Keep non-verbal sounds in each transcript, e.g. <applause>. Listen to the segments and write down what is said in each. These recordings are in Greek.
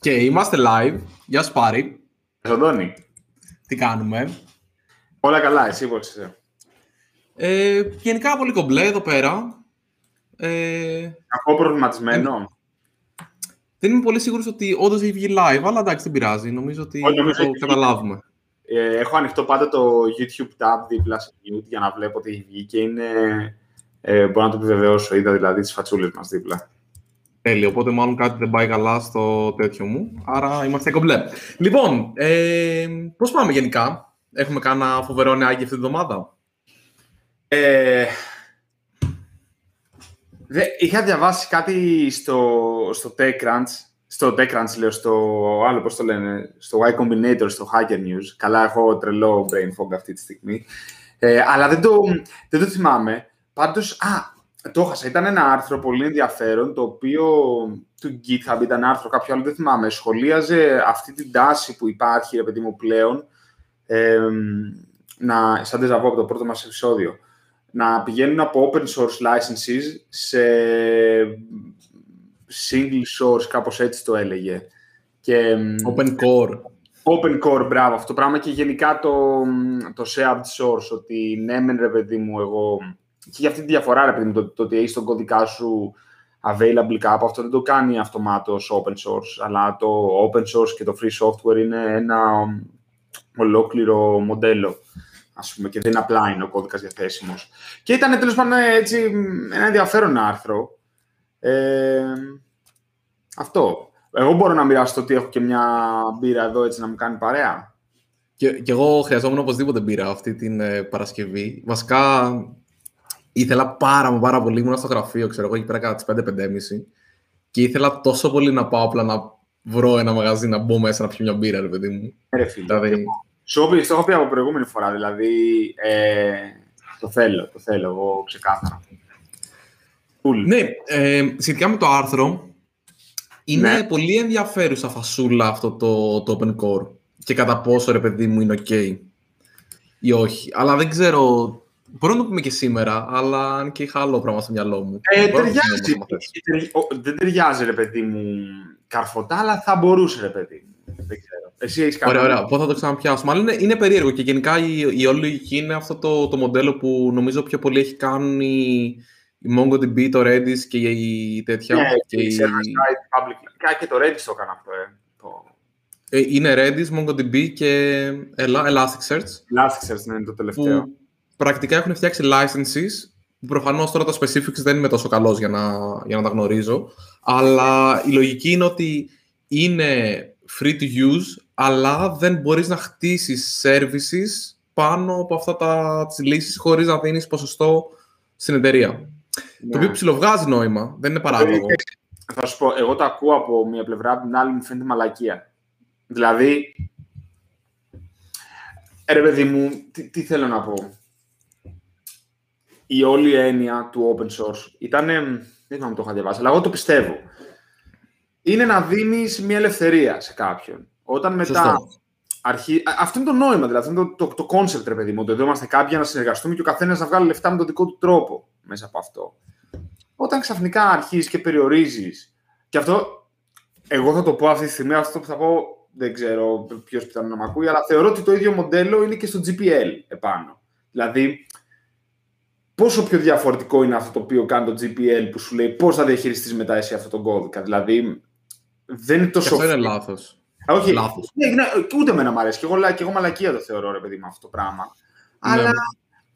Και είμαστε live. Γεια σου Πάρη. Αντώνη. Τι κάνουμε; Όλα καλά, εσύ πώς είσαι; Ε, γενικά πολύ κομπλέ εδώ πέρα. Ε, Κακό προβληματισμένο. δεν είμαι πολύ σίγουρος ότι όντως έχει βγει live, αλλά εντάξει δεν πειράζει. Νομίζω ότι Όχι, θα νομίζω το έχει- καταλάβουμε. Ε, έχω ανοιχτό πάντα το YouTube tab δίπλα σε mute για να βλέπω ότι έχει βγει και είναι... Ε, μπορώ να το επιβεβαιώσω, είδα δηλαδή τις φατσούλες μας δίπλα. Τέλειο, οπότε μάλλον κάτι δεν πάει καλά στο τέτοιο μου. Άρα είμαστε κομπλέ. Λοιπόν, ε, πώς πάμε γενικά; Έχουμε κάνα φοβερό νεάκι αυτή τη βδομάδα. Ε, δε, είχα διαβάσει κάτι στο, στο TechCrunch, στο TechCrunch λέω, στο άλλο πώς το λένε, στο Y Combinator, στο Hacker News. Καλά, έχω τρελό brain fog αυτή τη στιγμή. Ε, αλλά δεν το, δεν το θυμάμαι. Πάντως, α, το έχασα. Ήταν ένα άρθρο πολύ ενδιαφέρον, το οποίο του GitHub ήταν άρθρο κάποιο άλλο, δεν θυμάμαι. Σχολίαζε αυτή την τάση που υπάρχει, ρε παιδί μου, πλέον, ε, να, σαν déjà vu από το πρώτο μας επεισόδιο, να πηγαίνουν από open source licenses σε single source, κάπως έτσι το έλεγε. Και, Open Core. Open core, μπράβο, αυτό το πράγμα και γενικά το, το shared source, ότι ναι, μεν ρε παιδί μου, εγώ. Και για αυτή τη διαφορά, ρε παιδί μου, το, το ότι έχεις τον κώδικά σου available κάπου, αυτό δεν το κάνει αυτομάτως open source, αλλά το open source και το free software είναι ένα ολόκληρο μοντέλο, ας πούμε, και δεν απλά είναι ο κώδικας διαθέσιμος. Και ήταν τέλος πάντων έτσι ένα ενδιαφέρον άρθρο. Ε, αυτό. Εγώ μπορώ να μοιραστώ ότι έχω και μια μπύρα εδώ έτσι να μου κάνει παρέα. Και, και εγώ χρειαζόμουν οπωσδήποτε μπύρα αυτή την ε, Παρασκευή. Βασικά ήθελα πάρα μα πάρα πολύ. Ήμουν στο γραφείο, ξέρω εγώ, εκεί πέρα κατά τις 5-5.30 και ήθελα τόσο πολύ να πάω απλά να βρω ένα μαγαζί να μπω μέσα να πιω μια μπύρα, ρε παιδί μου. Ρε φίλε. Δηλαδή, Σου έχω πει- το έχω πει από προηγούμενη φορά, δηλαδή ε, το θέλω, το θέλω εγώ ξεκάθαρα. Cool. ναι, ε, σχετικά με το άρθρο, είναι Ναι. πολύ ενδιαφέρουσα φασούλα αυτό το, το Open Core και κατά πόσο, ρε παιδί μου, είναι ok ή όχι. Αλλά δεν ξέρω, μπορώ να το πούμε και σήμερα, αλλά αν και είχα άλλο πράγμα στο μυαλό μου. Ε, Μπορώ να το ταιριάζει. πούμε, άμα θες. Τερι- ο- Δεν ταιριάζει, ρε παιδί μου, καρφωτά, αλλά θα μπορούσε, ρε παιδί μου. Δεν ξέρω. Εσύ έχεις κάνει. Ωραία, ωραία. Πότε θα το ξαναπιάσουμε. Αλλά είναι, είναι περίεργο και γενικά η, η όλη λογική είναι αυτό το, το μοντέλο που νομίζω πιο πολύ έχει κάνει η MongoDB, το Redis και η τέτοια. Ναι, και και η- server side public. Και- Και το Redis το έκανα αυτό, ε. Το ε, είναι Redis, MongoDB και Ela- Elasticsearch Elasticsearch ναι, είναι το τελευταίο. που πρακτικά έχουν φτιάξει licenses που προφανώς τώρα τα specifics δεν είμαι τόσο καλός για να, για να τα γνωρίζω αλλά η λογική είναι ότι είναι free to use αλλά δεν μπορείς να χτίσεις services πάνω από αυτά τα, τις λύσεις χωρίς να δίνεις ποσοστό στην εταιρεία. Ναι. Το οποίο ψιλοβγάζει νόημα, δεν είναι παράλογο. Θα σου πω, εγώ το ακούω από μία πλευρά, από την άλλη μου φαίνεται μαλακία. Δηλαδή, ε, ρε παιδί μου, τι, τι θέλω να πω. Η όλη έννοια του open source ήταν, δεν θυμάμαι αν το είχα διαβάσει, αλλά εγώ το πιστεύω. Είναι να δίνεις μια ελευθερία σε κάποιον. Όταν μετά Σωστό. αρχί... Α, Αυτό είναι το νόημα, δηλαδή. Αυτό είναι το, το, το concept, ρε παιδί μου. Ότι εδώ είμαστε κάποιοι για να συνεργαστούμε και ο καθένας να βγάλει λεφτά με τον δικό του τρόπο μέσα από αυτό. Όταν ξαφνικά αρχίζεις και περιορίζεις. Και αυτό, εγώ θα το πω αυτή τη στιγμή, αυτό που θα πω δεν ξέρω ποιος πιθανό να με ακούει, αλλά θεωρώ ότι το ίδιο μοντέλο είναι και στο GPL επάνω. Δηλαδή, πόσο πιο διαφορετικό είναι αυτό το οποίο κάνει το GPL που σου λέει πώς θα διαχειριστείς μετά εσύ αυτόν τον κώδικα. Δηλαδή, δεν είναι Και τόσο. αυτό είναι λάθος. Α, Όχι, Λάθος. ναι, ναι, ούτε εμένα μου αρέσει. Και εγώ, λα- και εγώ μαλακία το θεωρώ, ρε παιδί μου, αυτό το πράγμα. Ναι. Αλλά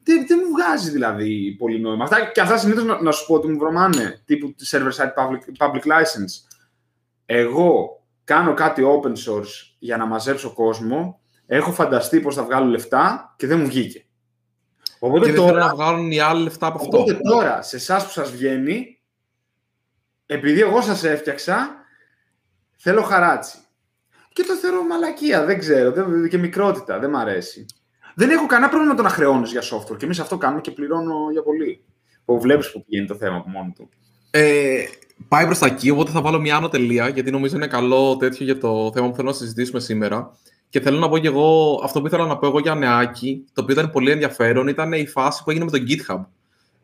δεν, δεν μου βγάζει δηλαδή πολύ νόημα. Αυτά, και αυτά συνήθως να, να σου πω ότι μου βρωμάνε τύπου server-side public, public license. Εγώ κάνω κάτι open source για να μαζέψω κόσμο, έχω φανταστεί πώς θα βγάλω λεφτά και δεν μου βγήκε. Οπότε Και δεν θέλουν τώρα, να βγάλουν οι άλλοι λεφτά από αυτό. οπότε τώρα, σε εσάς που σας βγαίνει, επειδή εγώ σας έφτιαξα, θέλω χαράτσι. Και το θεωρώ μαλακία, δεν ξέρω, δεν, και μικρότητα, δεν μ' αρέσει. Δεν έχω κανένα πρόβλημα να το να χρεώνεις για software και εμείς αυτό κάνουμε και πληρώνω για πολύ. Που βλέπεις που πηγαίνει το θέμα από μόνο του. Ε, πάει προς τα εκεί, οπότε θα βάλω μια άνω τελεία, γιατί νομίζω είναι καλό τέτοιο για το θέμα που θέλω να συζητήσουμε σήμερα. Και θέλω να πω και εγώ, αυτό που ήθελα να πω εγώ για νεάκι, το οποίο ήταν πολύ ενδιαφέρον, ήταν η φάση που έγινε με το GitHub.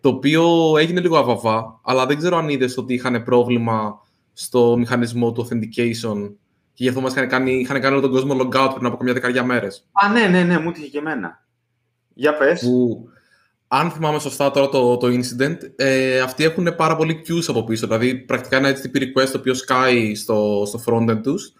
Το οποίο έγινε λίγο αβαβά, αλλά δεν ξέρω αν είδες ότι είχαν πρόβλημα στο μηχανισμό του authentication και γι' αυτό μας είχαν κάνει, είχαν κάνει όλο τον κόσμο logout πριν από μια δεκαετία μέρες. Α, ναι, ναι, ναι, μου είχε και εμένα. Για πες. Που, αν θυμάμαι σωστά τώρα το, το incident, ε, αυτοί έχουν πάρα πολύ queues από πίσω. Δηλαδή, πρακτικά ένα HTTP request το οποίο σκάει στο, στο frontend τους,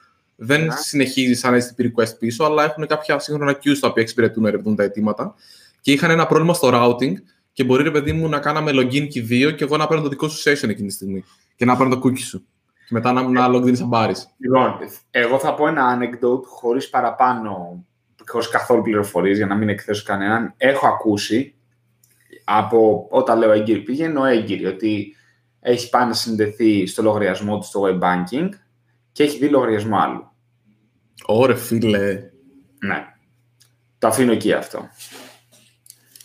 δεν yeah. συνεχίζει σαν HTTP request πίσω, αλλά έχουν κάποια σύγχρονα queues τα οποία εξυπηρετούν να ερευνούν τα αιτήματα. Και είχαν ένα πρόβλημα στο routing και μπορεί, ρε παιδί μου, να κάναμε login και δύο και εγώ να παίρνω το δικό σου session εκείνη τη στιγμή και να παίρνω το cookie σου. Και μετά να, να login σαν πάρεις. Λοιπόν, εγώ θα πω ένα anecdote χωρίς παραπάνω, χωρίς καθόλου πληροφορίες για να μην εκθέσω κανέναν. Έχω ακούσει από όταν λέω έγκυρη πήγαινε, έγκυρη, ότι έχει πάει να συνδεθεί στο λογαριασμό του στο web banking και έχει δει λογαριασμό άλλου. Ωρε φίλε. Ναι. Το αφήνω εκεί αυτό.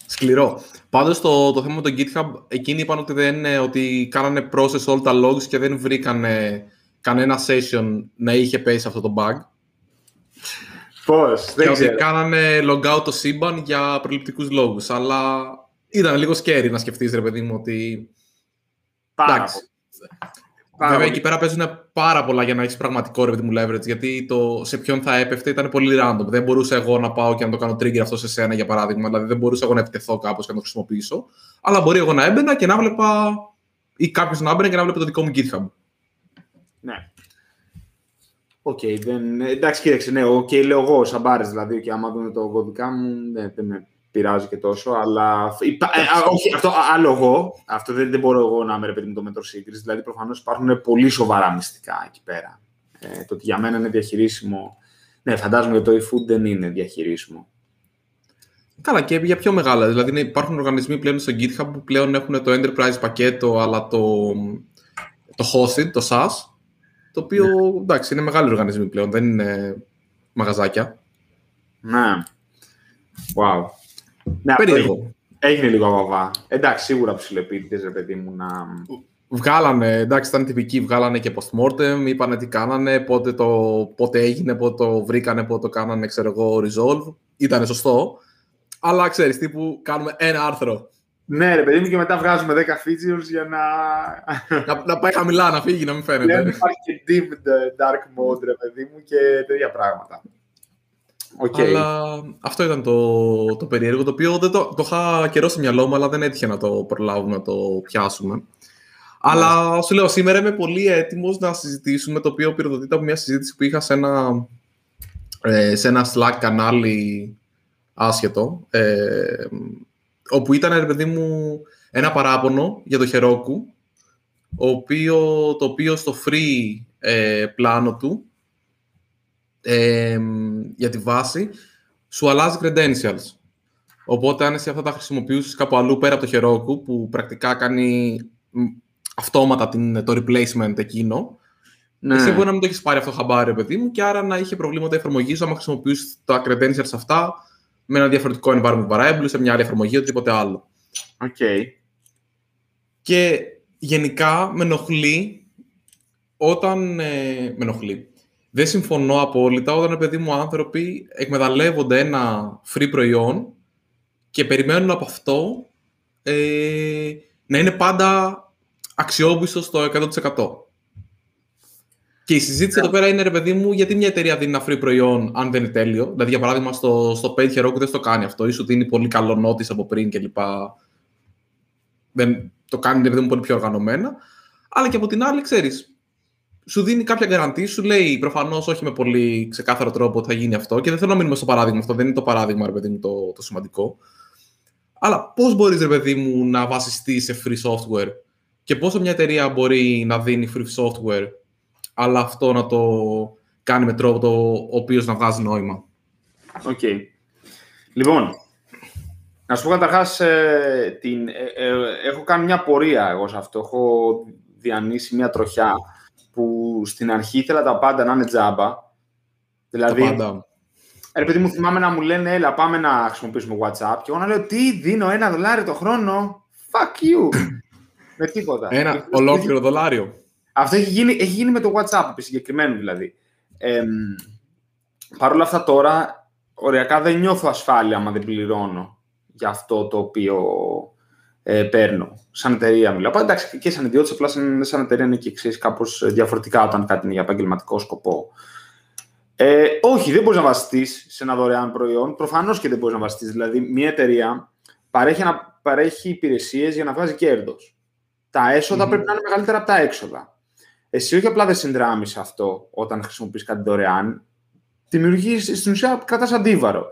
Σκληρό. Πάντως το, το θέμα με το GitHub, εκείνοι είπαν ότι, δεν, ότι κάνανε process όλα τα logs και δεν βρήκανε κανένα session να είχε πέσει αυτό το bug. Πώς, δεν και ξέρω. ότι κάνανε logout το σύμπαν για προληπτικούς λόγους. Αλλά ήταν λίγο scary να σκεφτείς, ρε παιδί μου, ότι... Πάρα Εντάξει. Πάρα Βέβαια, πολύ. εκεί πέρα παίζουν πάρα πολλά για να έχεις πραγματικό ρε παιδί μου leverage. Γιατί το σε ποιον θα έπεφτε ήταν πολύ random. Δεν μπορούσα εγώ να πάω και να το κάνω trigger αυτό σε σένα, για παράδειγμα. Δηλαδή, δεν μπορούσα εγώ να επιτεθώ κάπως και να το χρησιμοποιήσω. Αλλά μπορεί εγώ να έμπαινα και να βλέπα. ή κάποιος να έμπαινε και να βλέπει το δικό μου GitHub. Ναι. Οκ, δεν... εντάξει, κοίταξε, ναι, οκ, λέω εγώ, σαν Μπάρες, δηλαδή, και άμα δουν τον κώδικά μου, δεν, δεν με πειράζει και τόσο, αλλά... Υπά... ε, α, όχι, αυτό α, άλλο εγώ, αυτό δεν, δεν μπορώ εγώ να είμαι ρε παιδί μου το μέτρο σύγκρισης, δηλαδή προφανώς υπάρχουν πολύ σοβαρά μυστικά εκεί πέρα. Ε, το ότι για μένα είναι διαχειρίσιμο, ναι, φαντάζομαι ότι το eFood δεν είναι διαχειρίσιμο. Καλά, και για πιο μεγάλα. Δηλαδή, ναι, υπάρχουν οργανισμοί πλέον στο GitHub που πλέον έχουν το enterprise πακέτο, αλλά το, το hosted, το SaaS, το οποίο εντάξει, είναι μεγάλοι οργανισμοί πλέον, δεν είναι μαγαζάκια. Ναι. Wow. Ναι, αυτό Περίεργο. Έγινε λίγο αβαβά. Εντάξει, σίγουρα ψηλεπίτηδες, ρε παιδί μου, να... Βγάλανε, εντάξει, ήταν τυπικοί, βγάλανε και post-mortem, είπανε τι κάνανε, πότε, το, πότε έγινε, πότε το βρήκανε, πότε το κάνανε, ξέρω εγώ, resolve. Ήτανε σωστό. Αλλά ξέρεις, τύπου κάνουμε ένα άρθρο. Ναι, ρε παιδί μου, και μετά βγάζουμε 10 features για να... να, να πάει χαμηλά, να φύγει, να μην φαίνεται. Πλέον υπάρχει και dimmed dark mode, ρε παιδί μου, και τέτοια πράγματα. Οκ. Αλλά αυτό ήταν το, το περίεργο, το οποίο δεν το, το είχα καιρό στο μυαλό μου, αλλά δεν έτυχε να το προλάβουμε, να το πιάσουμε. Αλλά σου λέω, σήμερα είμαι πολύ έτοιμος να συζητήσουμε, το οποίο πυροδοτείται από μια συζήτηση που είχα σε ένα, ε, σε ένα Slack κανάλι άσχετο, ε, όπου ήταν, ρε παιδί μου, ένα παράπονο για το Heroku, ο οποίο, το οποίο στο free ε, πλάνο του, ε, για τη βάση, σου αλλάζει credentials. Οπότε, αν εσύ αυτά τα χρησιμοποιήσεις κάπου αλλού πέρα από το Heroku, που πρακτικά κάνει μ, αυτόματα την, το replacement εκείνο, Ναι. εσύ μπορεί να μην το έχεις πάρει αυτό χαμπάρι, παιδί μου, και άρα να είχε προβλήματα η εφαρμογής σου άμα χρησιμοποιήσει τα credentials αυτά με ένα διαφορετικό environment variable, σε μια άλλη εφαρμογή, οτιδήποτε άλλο. ΟΚ. Και γενικά με ενοχλεί όταν. Ε, με ενοχλεί. Δεν συμφωνώ απόλυτα όταν, ρε παιδί μου, άνθρωποι εκμεταλλεύονται ένα free προϊόν και περιμένουν από αυτό ε, να είναι πάντα αξιόπιστο στο 100%. Και η συζήτηση εδώ πέρα είναι, ρε παιδί μου, γιατί μια εταιρεία δίνει ένα free προϊόν αν δεν είναι τέλειο. Δηλαδή, για παράδειγμα, στο, στο Page Heroku δεν στο κάνει αυτό. Ίσως δίνει πολύ καλό notice από πριν κλπ. Δεν το κάνει, ρε παιδί μου, πολύ πιο οργανωμένα. Αλλά και από την άλλη, ξέρεις, σου δίνει κάποια γκαραντή, σου λέει προφανώς όχι με πολύ ξεκάθαρο τρόπο ότι θα γίνει αυτό. Και δεν θέλω να μείνουμε στο παράδειγμα αυτό, δεν είναι το παράδειγμα, ρε παιδί μου, το, το σημαντικό. Αλλά πώς μπορείς, ρε παιδί μου, να βασιστείς σε free software και πόσο μια εταιρεία μπορεί να δίνει free software, αλλά αυτό να το κάνει με τρόπο το ο οποίος να βγάζει νόημα. Οκ. Λοιπόν, να σου πω καταρχάς, ε, την, ε, ε, έχω κάνει μια πορεία εγώ σε αυτό. Έχω διανύσει μια τροχιά που στην αρχή ήθελα τα πάντα να είναι τζάμπα. Δηλαδή, Τα πάντα. ρε παιδί μου, θυμάμαι να μου λένε, έλα, πάμε να χρησιμοποιήσουμε WhatsApp. Και εγώ να λέω, τι, δίνω ένα δολάριο το χρόνο; Fuck you. <coughs> με τίποτα. Ένα ολόκληρο δολάριο. Αυτό έχει γίνει, έχει γίνει με το WhatsApp, επί συγκεκριμένου δηλαδή. Ε, Παρ' όλα αυτά τώρα, οριακά δεν νιώθω ασφάλεια άμα δεν πληρώνω για αυτό το οποίο ε, παίρνω. Σαν εταιρεία μιλάω. Εντάξει, και σαν ιδιώτη, απλά σαν, σαν εταιρεία είναι και εξή κάπως διαφορετικά όταν κάτι είναι για επαγγελματικό σκοπό. Ε, όχι, δεν μπορείς να βασιστείς σε ένα δωρεάν προϊόν. Προφανώς και δεν μπορείς να βασιστείς. Δηλαδή, μια εταιρεία παρέχει, παρέχει υπηρεσίες για να βγάζει κέρδος. Τα εσοδα πρέπει να είναι μεγαλύτερα από τα έξοδα. Εσύ όχι απλά δεν συνδράμεις αυτό όταν χρησιμοποιείς κάτι δωρεάν, δημιουργείς στην ουσία κρατά αντίβαρο.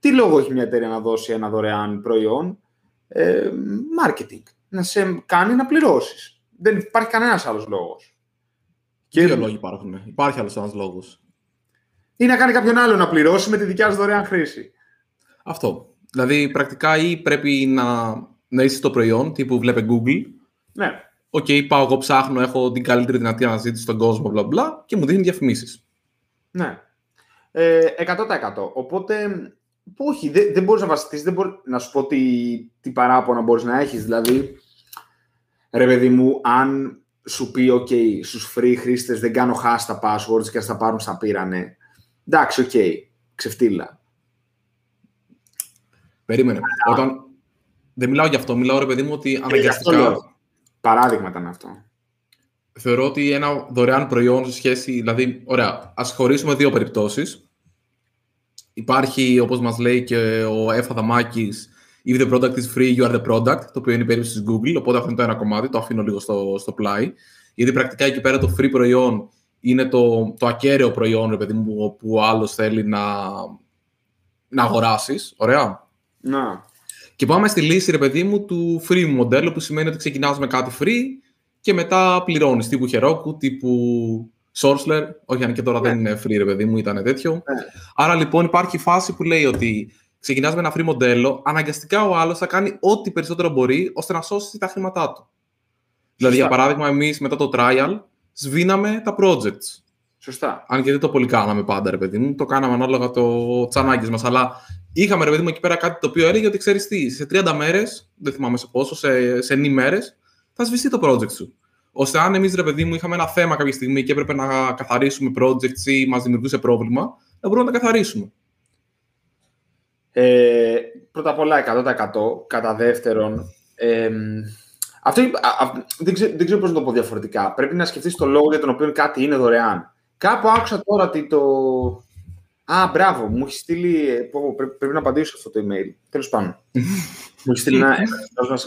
Τι λόγο έχει μια εταιρεία να δώσει ένα δωρεάν προϊόν, ε, marketing, να σε κάνει να πληρώσεις. Δεν υπάρχει κανένας άλλος λόγος. Και δύο λόγοι υπάρχουν. Υπάρχει άλλος ένας λόγος. Ή να κάνει κάποιον άλλο να πληρώσει με τη δικιά σου δωρεάν χρήση. Αυτό. Δηλαδή, πρακτικά ή πρέπει να, να είσαι το προϊόν, τύπου βλέπε Google. Ναι. OK, okay, πάω εγώ ψάχνω, έχω την καλύτερη δυνατή αναζήτηση στον κόσμο, μπλα μπλα, και μου δίνει διαφημίσεις. Ναι. Ε, 100%. Οπότε, όχι, δεν, δεν μπορείς να βασιστείς, δεν μπορείς να σου πω τι, τι παράπονα μπορείς να έχεις. Δηλαδή, ρε παιδί μου, αν σου πει, OK, στους free χρήστες δεν κάνω hash τα passwords και θα τα πάρουν θα τα πάρουνε. Εντάξει, OK, okay, ξεφτίλα. Περίμενε. Όταν... Δεν μιλάω για αυτό, μιλάω ρε παιδί μου ότι αναγκαστικά. Παράδειγμα ήταν αυτό. Θεωρώ ότι ένα δωρεάν προϊόν σε σχέση. Δηλαδή, ωραία, ας χωρίσουμε δύο περιπτώσεις. Υπάρχει, όπως μας λέει και ο Εφα Δαμάκη, If the product is free, you are the product, το οποίο είναι η περίπτωση της Google. Οπότε αυτό είναι το ένα κομμάτι, το αφήνω λίγο στο, στο πλάι. Γιατί πρακτικά εκεί πέρα το free προϊόν είναι το, το ακέραιο προϊόν, ρε παιδί μου, που ο άλλος θέλει να, να αγοράσεις. Ωραία. Να. Και πάμε στη λύση, ρε παιδί μου, του free μοντέλου, που σημαίνει ότι ξεκινάς με κάτι free και μετά πληρώνεις τύπου Heroku, τύπου Sourceler, όχι αν και τώρα δεν είναι free, ρε παιδί μου, ήταν τέτοιο. Ναι. Άρα λοιπόν υπάρχει φάση που λέει ότι ξεκινάς με ένα free μοντέλο, αναγκαστικά ο άλλος θα κάνει ό,τι περισσότερο μπορεί ώστε να σώσει τα χρήματά του. Δηλαδή, για παράδειγμα, εμείς μετά το trial σβήναμε τα projects. Σωστά. Αν και δεν το πολύ κάναμε πάντα, ρε παιδί μου. Το κάναμε ανάλογα το τσανάκι μας. Αλλά είχαμε, ρε παιδί μου, εκεί πέρα κάτι το οποίο έλεγε ότι ξέρεις τι, σε 30 μέρες, δεν θυμάμαι σε πόσο, σε, σε 9 μέρες, θα σβηστεί το project σου. Ώστε αν εμείς, ρε παιδί μου, είχαμε ένα θέμα κάποια στιγμή και έπρεπε να καθαρίσουμε projects ή μας δημιουργούσε πρόβλημα, να μπορούμε να τα καθαρίσουμε. Ε, πρώτα απ' όλα 100%. Κατά δεύτερον, ε, αυτό, δεν, ξέρω, δεν ξέρω πώς να το πω διαφορετικά. Πρέπει να σκεφτείς το λόγο για τον οποίο κάτι είναι δωρεάν. Κάπου άκουσα τώρα ότι το... Α, μπράβο, μου έχεις στείλει. Ε, πρέπει, να απαντήσω αυτό το email. Τέλος πάντων. <laughs> μου έχεις στείλει ένα.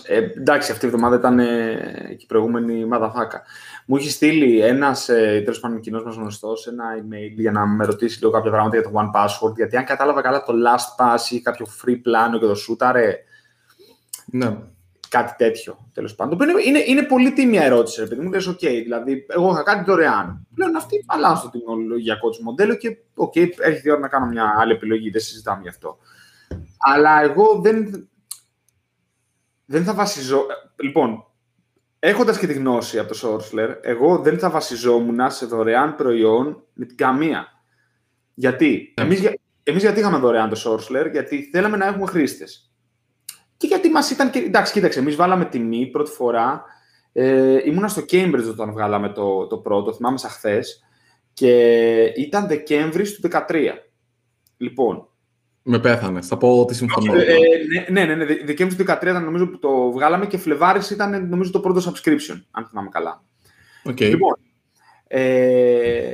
Ε, εντάξει, αυτή η εβδομάδα ήταν ε, και η προηγούμενη μαδαφάκα. Μου έχεις στείλει ένας ε, τέλος πάντων κοινός μας γνωστός ένα email για να με ρωτήσεις λίγο κάποια πράγματα για το One Password. Γιατί αν κατάλαβα καλά το Last Pass ή κάποιο free πλάνο και το Shootare. Ναι κάτι τέτοιο, τέλος πάντων. Το είναι, είναι πολύ τίμια ερώτηση, επειδή μου λες: OK, δηλαδή, εγώ είχα κάτι δωρεάν. Πλέον αυτή αλλάζω το τιμολογιακό του μοντέλο και OK, έρχεται η ώρα να κάνω μια άλλη επιλογή, δεν συζητάμε γι' αυτό. Αλλά εγώ δεν, δεν θα βασιζώ. Λοιπόν, έχοντας και τη γνώση από το Sourceler, εγώ δεν θα βασιζόμουν σε δωρεάν προϊόν με την καμία. Γιατί, ναι. εμείς, εμείς γιατί είχαμε δωρεάν το Sourceler, γιατί θέλαμε να έχουμε χρήστες. Και γιατί μας ήταν. Και... Εντάξει, κοίταξε, εμείς βάλαμε τιμή πρώτη φορά. Ε, ήμουνα στο Cambridge όταν βγάλαμε το, το πρώτο, θυμάμαι σαν χθες. Και ήταν Δεκέμβρη του 2013. Λοιπόν. Με πέθανε. Θα πω ότι συμφωνώ. Ε, ναι, ναι, ναι, ναι. Δεκέμβρη του 2013 ήταν νομίζω που το βγάλαμε και Φλεβάρι ήταν νομίζω το πρώτο subscription, αν θυμάμαι καλά. Okay. Λοιπόν, ε,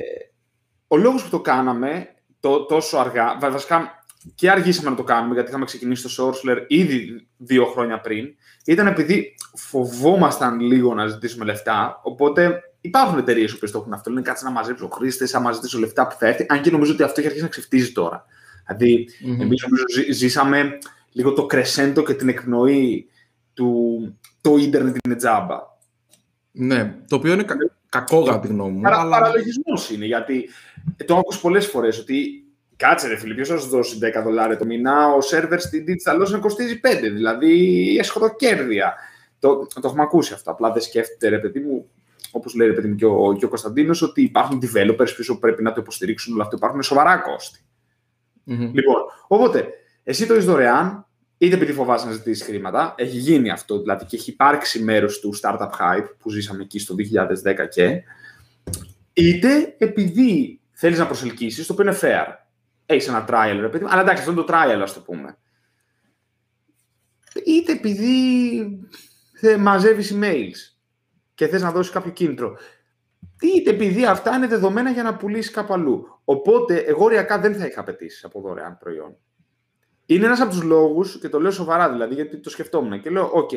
ο λόγος που το κάναμε το, τόσο αργά, βασικά και αργήσαμε να το κάνουμε, γιατί είχαμε ξεκινήσει το Sourceler ήδη δύο χρόνια πριν, ήταν επειδή φοβόμασταν λίγο να ζητήσουμε λεφτά. Οπότε υπάρχουν εταιρείες που το έχουν αυτό. Λένε κάτσε να μαζέψω χρήστε, να μαζέψω λεφτά που θα έρθει. Αν και νομίζω ότι αυτό έχει αρχίσει να ξεφτίζει τώρα. Δηλαδή, mm-hmm. εμείς νομίζω ζήσαμε λίγο το κρεσέντο και την εκπνοή του το ίντερνετ είναι τζάμπα. Ναι, το οποίο είναι κα- κακό κατά τη γνώμη μου. Παρα, αλλά... Παραλογισμός είναι, γιατί το έχω ακούσει πολλές φορές ότι Κάτσε ρε φίλε, ποιος θα σου δώσει 10 δολάρια το μήνα, ο σερβερ στην Digital Ocean κοστίζει 5, δηλαδή εσχοδοκέρδια. Το, το έχουμε ακούσει αυτό, απλά δεν σκέφτεται ρε παιδί μου, όπως λέει ρε παιδί μου και ο, και ο Κωνσταντίνος, ότι υπάρχουν developers πίσω που πρέπει να το υποστηρίξουν όλα αυτά, υπάρχουν σοβαρά κόστη. Mm-hmm. Λοιπόν, οπότε, εσύ το είσαι δωρεάν, είτε επειδή φοβάσαι να ζητήσεις χρήματα, έχει γίνει αυτό δηλαδή και έχει υπάρξει μέρος του startup hype που ζήσαμε εκεί στο 2010 και, είτε επειδή θέλεις να προσελκύσεις, το οποίο είναι fair έχεις ένα trial, ρε παιδί Αλλά εντάξει, αυτό είναι το trial, ας το πούμε. είτε επειδή μαζεύεις emails και θες να δώσεις κάποιο κίνητρο, είτε επειδή αυτά είναι δεδομένα για να πουλήσεις κάπου αλλού. Οπότε, εγώ οριακά δεν θα είχα απαιτήσεις από δωρεάν προϊόν. Είναι ένας από τους λόγους, και το λέω σοβαρά δηλαδή, γιατί το σκεφτόμουν και λέω, οκ,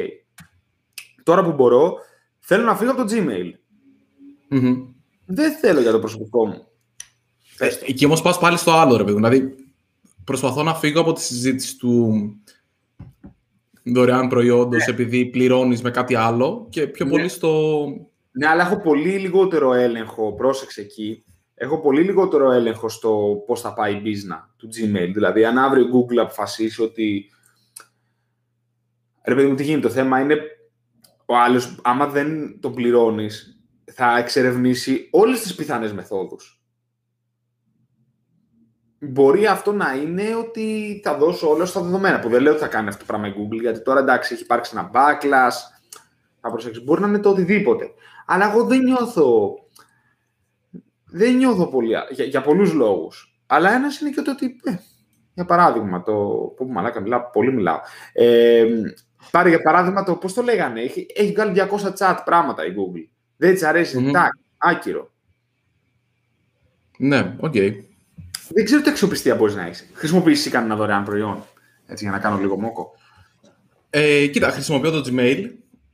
τώρα που μπορώ, θέλω να φύγω από το Gmail. Δεν θέλω για το προσωπικό μου. Ε, εκεί όμως πας πάλι στο άλλο, ρε παιδί. Δηλαδή, προσπαθώ να φύγω από τη συζήτηση του δωρεάν προϊόντος ναι. επειδή πληρώνεις με κάτι άλλο και πιο ναι. πολύ στο. Ναι, αλλά έχω πολύ λιγότερο έλεγχο. Πρόσεξε εκεί. Έχω πολύ λιγότερο έλεγχο στο πώς θα πάει η business του Gmail. Δηλαδή, αν αύριο η Google αποφασίσει ότι. Ρε παιδί μου, τι γίνεται. Το θέμα είναι ο άλλος, άμα δεν τον πληρώνεις, θα εξερευνήσει όλες τις πιθανές μεθόδους μπορεί αυτό να είναι ότι θα δώσω όλα στα δεδομένα. Που δεν λέω ότι θα κάνει αυτό το πράγμα η Google, γιατί τώρα εντάξει έχει υπάρξει ένα backlash. Θα προσέξει. Μπορεί να είναι το οτιδήποτε. Αλλά εγώ δεν νιώθω. Δεν νιώθω πολύ. Για, για πολλούς λόγους. Αλλά ένας είναι και το ότι. Ε, για παράδειγμα, το. Πω μαλάκα, μιλάω, πολύ μιλάω. Ε, πάρε για παράδειγμα το. Πώς το λέγανε. Έχει, έχει βγάλει 200 chat πράγματα η Google. Δεν της αρέσει. Mm-hmm. άκυρο. Ναι, OK. Okay δεν ξέρω τι αξιοπιστία μπορείς να έχεις. Χρησιμοποιήσεις κανένα δωρεάν προϊόν. Έτσι, για να κάνω λίγο μόκο. Ε, κοίτα, χρησιμοποιώ το Gmail,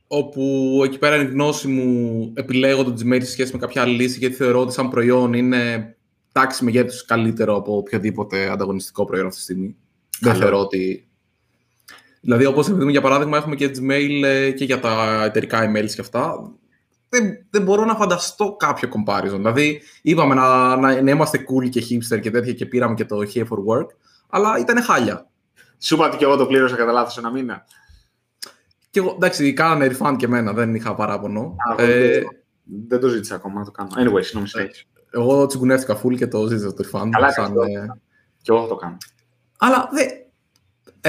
όπου εκεί πέρα είναι η γνώση μου επιλέγω το Gmail σε σχέση με κάποια άλλη λύση, γιατί θεωρώ ότι σαν προϊόν είναι τάξη μεγέθους καλύτερο από οποιοδήποτε ανταγωνιστικό προϊόν αυτή τη στιγμή. Δεν θεωρώ ότι. Δηλαδή, όπως για παράδειγμα, έχουμε και Gmail ε, και για τα εταιρικά emails και αυτά δεν, δεν μπορώ να φανταστώ κάποιο comparison. Δηλαδή, είπαμε να, να, να είμαστε cool και hipster και τέτοια και πήραμε και το here for work, αλλά ήταν χάλια. Σου είπα ότι και εγώ το πλήρωσα κατά λάθος ένα μήνα. Και εγώ, εντάξει, κάνανε refund και εμένα, δεν είχα παράπονο. Α, ε, δεν το ζήτησα ακόμα να το κάνω. Anyway, συγγνώμη, ε, Εγώ τσιγκουνεύτηκα full και το ζήτησα το refund. Καλά, σαν, ε... και εγώ θα το κάνω. Αλλά δε,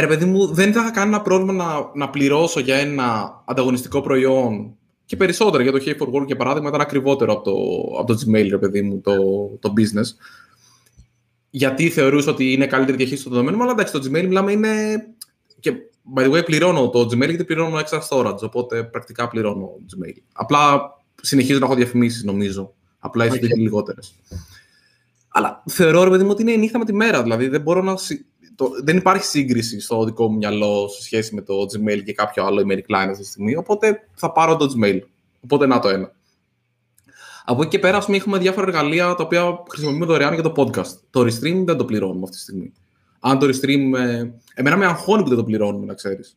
ρε παιδί μου, δεν θα είχα κανένα πρόβλημα να, να πληρώσω για ένα ανταγωνιστικό προϊόν και περισσότερα για το Hey for Work, για παράδειγμα, ήταν ακριβότερο από το, από το Gmail, ρε παιδί μου, το, το business. Γιατί θεωρούσα ότι είναι καλύτερη διαχείριση των δεδομένων, αλλά εντάξει, το Gmail μιλάμε είναι. Και by the way, πληρώνω το Gmail γιατί πληρώνω extra storage, οπότε πρακτικά πληρώνω Gmail. Απλά συνεχίζω να έχω διαφημίσεις, νομίζω. Απλά ίσως okay. λιγότερες. Αλλά θεωρώ, ρε παιδί μου, ότι είναι η νύχτα με τη μέρα. Δηλαδή δεν μπορώ να. Το, δεν υπάρχει σύγκριση στο δικό μου μυαλό σε σχέση με το Gmail και κάποιο άλλο email client αυτή τη στιγμή. Οπότε θα πάρω το Gmail. Οπότε να το ένα. Από εκεί και πέρα, πούμε, έχουμε διάφορα εργαλεία τα οποία χρησιμοποιούμε δωρεάν για το podcast. Το Restream δεν το πληρώνουμε αυτή τη στιγμή. Αν το Restream. Ε, εμένα με αγχώνει που δεν το πληρώνουμε, να ξέρεις.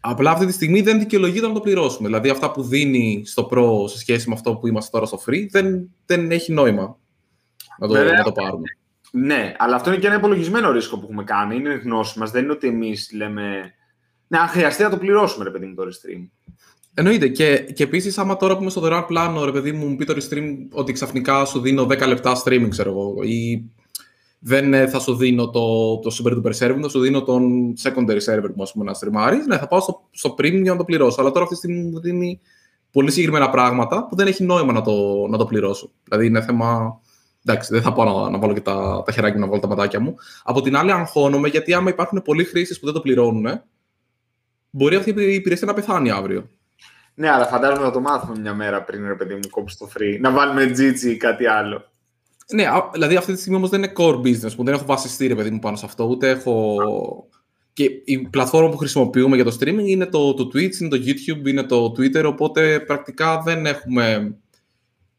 Απλά αυτή τη στιγμή δεν δικαιολογείται να το πληρώσουμε. Δηλαδή, αυτά που δίνει στο Pro σε σχέση με αυτό που είμαστε τώρα στο Free δεν, δεν έχει νόημα να το, να το πάρουμε. Ναι, αλλά αυτό είναι και ένα υπολογισμένο ρίσκο που έχουμε κάνει. Είναι γνώση μας. Δεν είναι ότι εμείς λέμε. Ναι, αν χρειαστεί να το πληρώσουμε, ρε παιδί μου, το restream. Εννοείται. Και, και επίσης, άμα τώρα πούμε στο δωρεάν πλάνο, ρε παιδί μου, μου πει το restream ότι ξαφνικά σου δίνω 10 λεπτά streaming, ξέρω εγώ, ή δεν ε, θα σου δίνω το, το super duper server, θα σου δίνω τον secondary server μου, πούμε, να streamάρεις. Ναι, θα πάω στο, στο premium για να το πληρώσω. Αλλά τώρα αυτή τη στιγμή μου δίνει πολύ συγκεκριμένα πράγματα που δεν έχει νόημα να το, να το πληρώσω. Δηλαδή είναι θέμα Εντάξει, δεν θα πάω να, να βάλω και τα, τα χεράκια να βάλω τα ματάκια μου. Από την άλλη, αγχώνομαι γιατί άμα υπάρχουν πολλοί χρήστες που δεν το πληρώνουν, μπορεί αυτή η υπηρεσία να πεθάνει αύριο. Ναι, αλλά φαντάζομαι να το μάθουμε μια μέρα πριν, ρε παιδί μου, κόψει το free. Να βάλουμε GG ή κάτι άλλο. Ναι, δηλαδή αυτή τη στιγμή όμως δεν είναι core business που δεν έχω βασιστεί, ρε παιδί μου, πάνω σε αυτό. Ούτε έχω. Και η πλατφόρμα που χρησιμοποιούμε για το streaming είναι το, το Twitch, είναι το YouTube, είναι το Twitter. Οπότε πρακτικά δεν έχουμε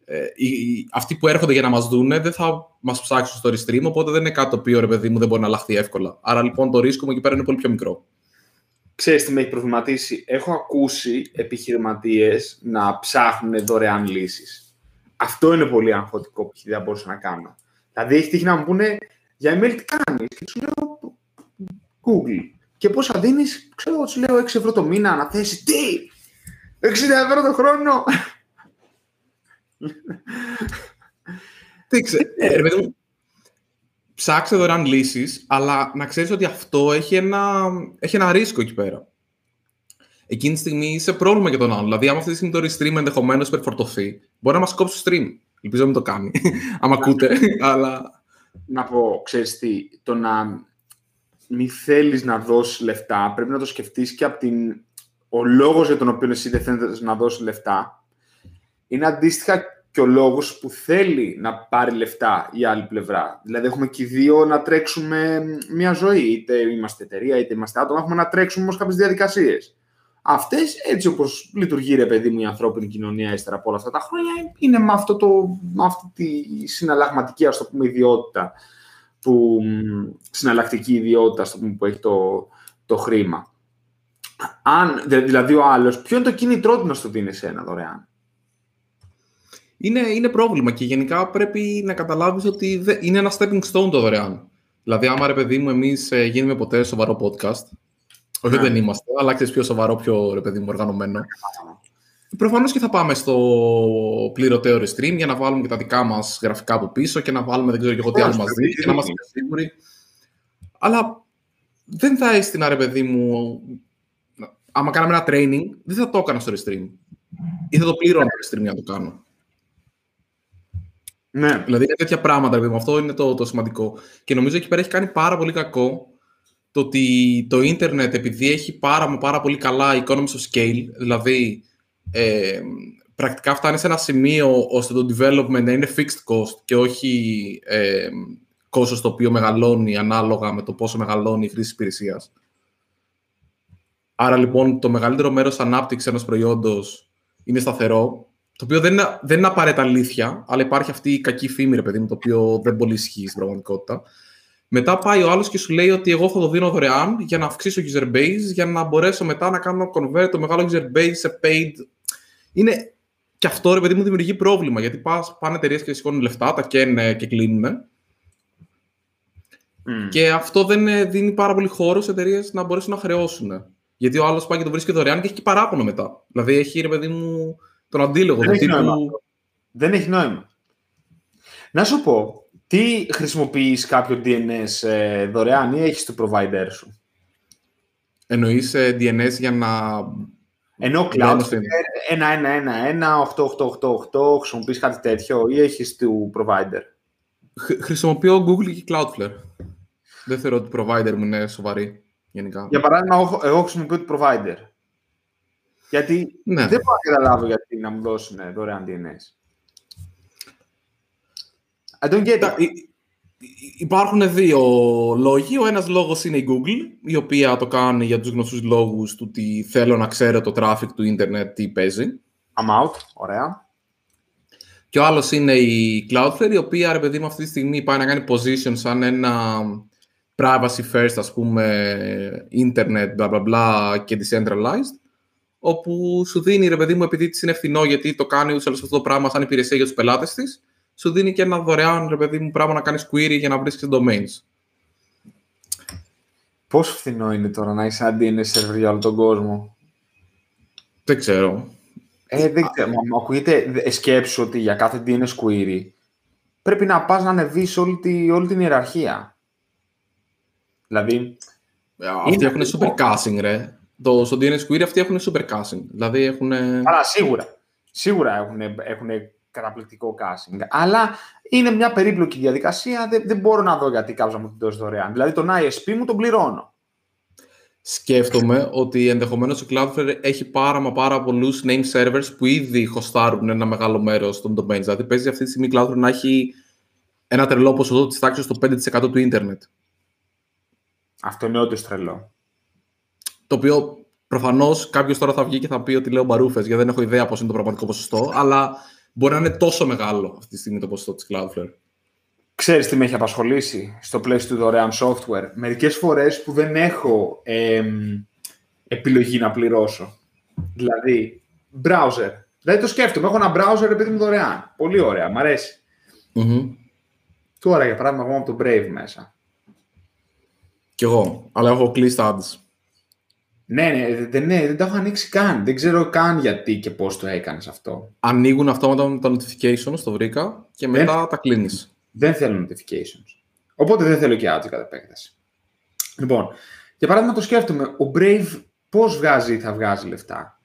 ε, οι, αυτοί που έρχονται για να μας δούνε δεν θα μας ψάξουν στο restream, οπότε δεν είναι κάτι το οποίο ρε παιδί μου δεν μπορεί να αλλάχθει εύκολα. Άρα λοιπόν το ρίσκο μου εκεί πέρα είναι πολύ πιο μικρό. Ξέρεις τι με έχει προβληματίσει; Έχω ακούσει επιχειρηματίες να ψάχνουν δωρεάν λύσεις. Αυτό είναι πολύ αγχωτικό που δεν μπορούσα να κάνω. Δηλαδή έχει τύχει να μου πούνε για email τι κάνεις; Και του λέω Google. Και πόσα δίνεις, ξέρω εγώ, του λέω 6 ευρώ το μήνα να θέσεις. Τι! 60 ευρώ το χρόνο! Τι ξέρω. Ε, ψάξε δωρεάν λύσεις, αλλά να ξέρεις ότι αυτό έχει ένα, έχει ένα ρίσκο εκεί πέρα. Εκείνη τη στιγμή είσαι πρόβλημα για τον άλλο. Δηλαδή, άμα αυτή τη στιγμή το restream ενδεχομένως υπερφορτωθεί, μπορεί να μας κόψει το stream. Ελπίζω να μην το κάνει. <laughs> άμα ακούτε, αλλά. Να πω, ξέρεις τι, το να, μη θέλεις να δώσεις λεφτά, πρέπει να το σκεφτείς και από την... Ο λόγος για τον οποίο εσύ δεν θέλεις να δώσεις λεφτά είναι αντίστοιχα και ο λόγος που θέλει να πάρει λεφτά η άλλη πλευρά. Δηλαδή έχουμε και οι δύο να τρέξουμε μια ζωή. Είτε είμαστε εταιρεία, είτε είμαστε άτομα, έχουμε να τρέξουμε όμως κάποιες διαδικασίες. Αυτές, έτσι όπως λειτουργεί ρε παιδί μου η ανθρώπινη κοινωνία ύστερα από όλα αυτά τα χρόνια, είναι με, αυτό το, με αυτή τη συναλλαγματική ας το πούμε, ιδιότητα, που, συναλλακτική ιδιότητα στο πούμε, που έχει το, το χρήμα. Αν, δηλαδή ο άλλος, ποιο είναι το κίνητρό του να στο δίνει ένα δωρεάν; Είναι, είναι πρόβλημα και γενικά πρέπει να καταλάβεις ότι είναι ένα stepping stone το δωρεάν. Δηλαδή, άμα ρε παιδί μου, εμείς ε, γίνουμε ποτέ σοβαρό podcast, όχι, ναι. δεν είμαστε, αλλά ξέρεις πιο σοβαρό, πιο ρε παιδί μου, οργανωμένο. Προφανώς και θα πάμε στο πληρωτέο stream για να βάλουμε και τα δικά μας γραφικά από πίσω και να βάλουμε δεν ξέρω και εγώ τι άλλο μαζί και να είμαστε σίγουροι. Αλλά δεν θα έστεινα ρε παιδί μου. Άμα κάναμε ένα training, δεν θα το έκανα στο stream. Ή θα το πλήρωνα το stream για να το κάνω. Ναι. Δηλαδή είναι τέτοια πράγματα, ρε Αυτό είναι το, το σημαντικό. Και νομίζω εκεί πέρα έχει κάνει πάρα πολύ κακό το ότι το ίντερνετ επειδή έχει πάρα, πάρα πολύ καλά economies of scale, δηλαδή ε, πρακτικά φτάνει σε ένα σημείο ώστε το development να είναι fixed cost και όχι ε, κόστος το οποίο μεγαλώνει ανάλογα με το πόσο μεγαλώνει η χρήση υπηρεσίας. Άρα λοιπόν το μεγαλύτερο μέρος ανάπτυξης ενός προϊόντος είναι σταθερό, το οποίο δεν είναι, δεν είναι απαραίτητα αλήθεια, αλλά υπάρχει αυτή η κακή φήμη, ρε παιδί μου, το οποίο δεν πολύ ισχύει στην πραγματικότητα. Μετά πάει ο άλλος και σου λέει ότι εγώ θα το δίνω δωρεάν για να αυξήσω user base, για να μπορέσω μετά να κάνω convert το μεγάλο user base σε paid. Είναι και αυτό ρε παιδί μου δημιουργεί πρόβλημα γιατί πας, πάνε εταιρείες και σηκώνουν λεφτά, τα καίνε και κλείνουν. Mm. Και αυτό δεν δίνει πάρα πολύ χώρο σε εταιρείες να μπορέσουν να χρεώσουν. Γιατί ο άλλος πάει και το βρίσκει δωρεάν και έχει και παράπονο μετά. Δηλαδή έχει ρε παιδί μου τον αντίλογο. Δεν, έχει, τύπου... δεν έχει νόημα. Να σου πω, τι χρησιμοποιείς κάποιο DNS ε, δωρεάν ή έχεις το provider σου; Εννοείς ε, DNS για να... Ενώ Cloudflare 1.1.1.8.8.8 χρησιμοποιείς κάτι τέτοιο ή έχεις του provider; χρησιμοποιώ Google και Cloudflare. Δεν θεωρώ ότι το provider μου είναι σοβαρή γενικά. Για παράδειγμα, εγώ χρησιμοποιώ το provider. Γιατί ναι. δεν μπορώ να καταλάβω γιατί να μου δώσουν δωρεάν DNS. I don't get it. Υπάρχουν δύο λόγοι. Ο ένας λόγος είναι η Google, η οποία το κάνει για τους γνωστούς λόγους του ότι θέλω να ξέρω το traffic του ίντερνετ τι παίζει. I'm out. Ωραία. Και ο άλλος είναι η Cloudflare, η οποία, ρε παιδί μου, αυτή τη στιγμή πάει να κάνει position σαν ένα privacy first, ας πούμε, internet, bla bla bla και decentralized, όπου σου δίνει, ρε παιδί μου, επειδή της είναι φθηνό, γιατί το κάνει ουσιαστικά αυτό το πράγμα σαν υπηρεσία για τους πελάτες της, σου δίνει και ένα δωρεάν ρε παιδί μου πράγμα να κάνεις query για να βρίσκεις domains. Πόσο φθηνό είναι τώρα να είσαι ένα DNS server για όλο τον κόσμο; Δεν ξέρω. Ε, δεν ξέρω. Μου ακούγεται ε, σκέψου ότι για κάθε DNS query πρέπει να πας να ανεβείς όλη, τη, όλη την ιεραρχία. Δηλαδή... Ε, αυτοί έχουν super caching, ρε. Το, στο DNS query αυτοί έχουν super caching. Δηλαδή έχουν... Αλλά σίγουρα. Σίγουρα έχουν, έχουν καταπληκτικό casting. Αλλά είναι μια περίπλοκη διαδικασία. Δεν, δεν μπορώ να δω γιατί κάποιος μου την δώσει δωρεάν. Δηλαδή τον ISP μου τον πληρώνω. Σκέφτομαι ότι ενδεχομένως η Cloudflare έχει πάρα μα πάρα πολλούς name servers που ήδη χωστάρουν ένα μεγάλο μέρος των domains. Δηλαδή παίζει αυτή τη στιγμή η Cloudflare να έχει ένα τρελό ποσοστό της τάξης στο 5% του ίντερνετ. Αυτό είναι όντω τρελό. Το οποίο προφανώς κάποιος τώρα θα βγει και θα πει ότι λέω μπαρούφες, γιατί δεν έχω ιδέα πώς είναι το πραγματικό ποσοστό. αλλά μπορεί να είναι τόσο μεγάλο αυτή τη στιγμή το ποσοστό της Cloudflare. Ξέρεις τι με έχει απασχολήσει στο πλαίσιο του δωρεάν software; Μερικές φορές που δεν έχω επιλογή να πληρώσω. Δηλαδή, browser. Δηλαδή το σκέφτομαι. Έχω ένα browser επειδή μου δωρεάν. Πολύ ωραία, μ' αρέσει. Τώρα, για παράδειγμα, εγώ από το Brave μέσα. Κι εγώ, αλλά έχω κλείσει τα ads. Ναι, ναι, δεν, ναι, δεν το έχω ανοίξει καν. Δεν ξέρω καν γιατί και πώς το έκανες αυτό. Ανοίγουν αυτόματα τα notifications, το βρήκα, και μετά τα κλείνεις. Δεν θέλω notifications. Οπότε δεν θέλω και ads κατά επέκταση. Λοιπόν, για παράδειγμα το σκέφτομαι, ο Brave πώς βγάζει ή θα βγάζει λεφτά;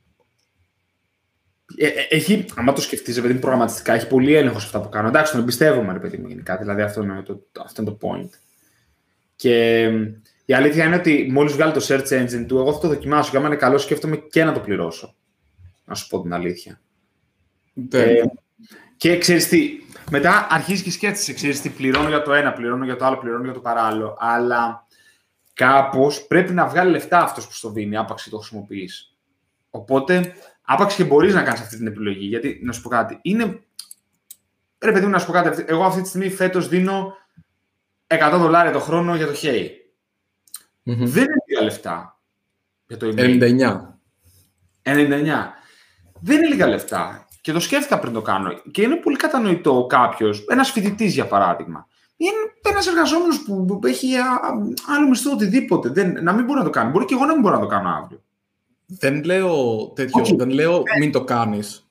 Ε, ε, έχει, άμα το σκεφτείς, επειδή είναι προγραμματιστικά, έχει πολύ έλεγχο σε αυτά που κάνω. Εντάξει, τον εμπιστεύομαι, ρε παιδί μου, γενικά. Δηλαδή αυτό είναι το, αυτό είναι το point. Και Η αλήθεια είναι ότι μόλις βγάλει το search engine του, εγώ θα το δοκιμάσω και άμα είναι καλό, σκέφτομαι και να το πληρώσω. Να σου πω την αλήθεια. Ναι. Ε, και ξέρεις τι, μετά αρχίζει και σκέφτεσαι, ξέρεις τι, πληρώνω για το ένα, πληρώνω για το άλλο, πληρώνω για το παράλληλο. Αλλά κάπως πρέπει να βγάλει λεφτά αυτός που στο δίνει, άπαξ και το χρησιμοποιείς. Οπότε, άπαξ και μπορείς να κάνεις αυτή την επιλογή. Γιατί, να σου πω κάτι, είναι. Ρε παιδί μου, να σου πω κάτι. Εγώ αυτή τη στιγμή φέτος δίνω 100 δολάρια το χρόνο για το Hey. Μμμ. Δεν είναι λίγα λεφτά για το email. 99. 99. Δεν είναι λίγα λεφτά. Και το σκέφτηκα πριν το κάνω. Και είναι πολύ κατανοητό κάποιος, ένας φοιτητής για παράδειγμα, ή ένας εργαζόμενος που έχει α, α, άλλο μισθό οτιδήποτε. Δεν, να μην μπορεί να το κάνει. Μπορεί και εγώ να μην μπορώ να το κάνω αύριο. Δεν λέω τέτοιο, Όχι. δεν λέω μην το κάνεις.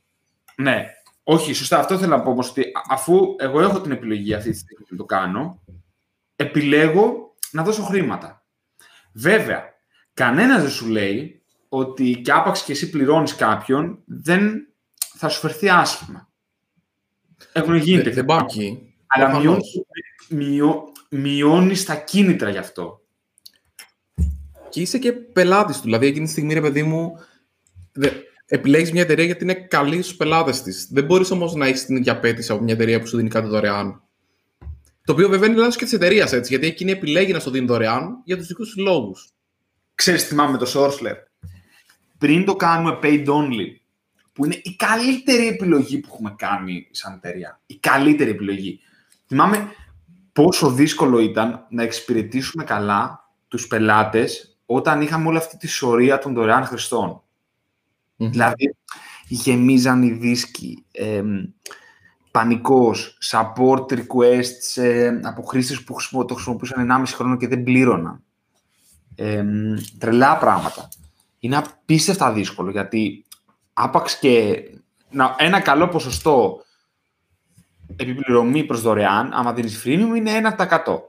Ναι. Όχι, σωστά. Αυτό θέλω να πω όμως ότι α- αφού εγώ έχω την επιλογή αυτή τη στιγμή να το κάνω, επιλέγω να δώσω χρήματα. Βέβαια, κανένας δεν σου λέει ότι και άπαξ και εσύ πληρώνεις κάποιον, δεν θα σου φερθεί άσχημα. Έχουν γίνει Δεν, τέτοια δεν πάω πράγματα. εκεί. Αλλά Προφανώς. μειώνεις, μειώ, μειώνεις τα κίνητρα γι' αυτό. Και είσαι και πελάτης του. Δηλαδή, εκείνη τη στιγμή, ρε παιδί μου, επιλέγεις μια εταιρεία γιατί είναι καλή στους πελάτες της. Δεν μπορείς όμως να έχεις την ίδια απέτηση από μια εταιρεία που σου δίνει κάτι δωρεάν. Το οποίο βέβαια είναι λάθος και της εταιρείας έτσι, γιατί εκείνη επιλέγει να σου δίνει δωρεάν για τους δικούς του λόγους. Ξέρεις, θυμάμαι το Sourceler. Πριν το κάνουμε paid only, που είναι η καλύτερη επιλογή που έχουμε κάνει σαν εταιρεία. Η καλύτερη επιλογή. Θυμάμαι πόσο δύσκολο ήταν να εξυπηρετήσουμε καλά τους πελάτες όταν είχαμε όλη αυτή τη σωρία των δωρεάν χρηστών. Δηλαδή, γεμίζαν οι δίσκοι, εμ, πανικός, support requests ε, από χρήστες που χρησιμο- το χρησιμοποιούσαν 1,5 χρόνο και δεν πλήρωναν. Εμ, τρελά πράγματα. Είναι απίστευτα δύσκολο, γιατί άπαξ και να, ένα καλό ποσοστό επιπληρωμή προς δωρεάν, άμα δίνεις freemium, είναι 1%.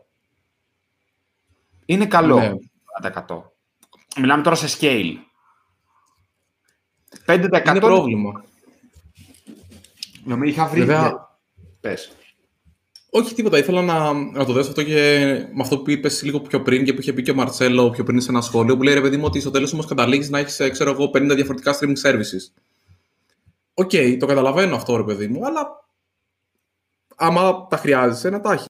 Είναι καλό. Ναι. 1%. Μιλάμε τώρα σε scale. 5% Είναι πρόβλημα. Νομίζω είχα βρει. Βέβαια- Πες. Όχι τίποτα. Ήθελα να, να το δέσω αυτό και με αυτό που είπες λίγο πιο πριν και που είχε πει και ο Μαρτσέλο πιο πριν σε ένα σχόλιο που λέει ρε παιδί μου ότι στο τέλος όμως καταλήγεις να έχεις, ξέρω εγώ, 50 διαφορετικά streaming services. OK, το καταλαβαίνω αυτό ρε παιδί μου, αλλά άμα τα χρειάζεσαι να τα έχεις.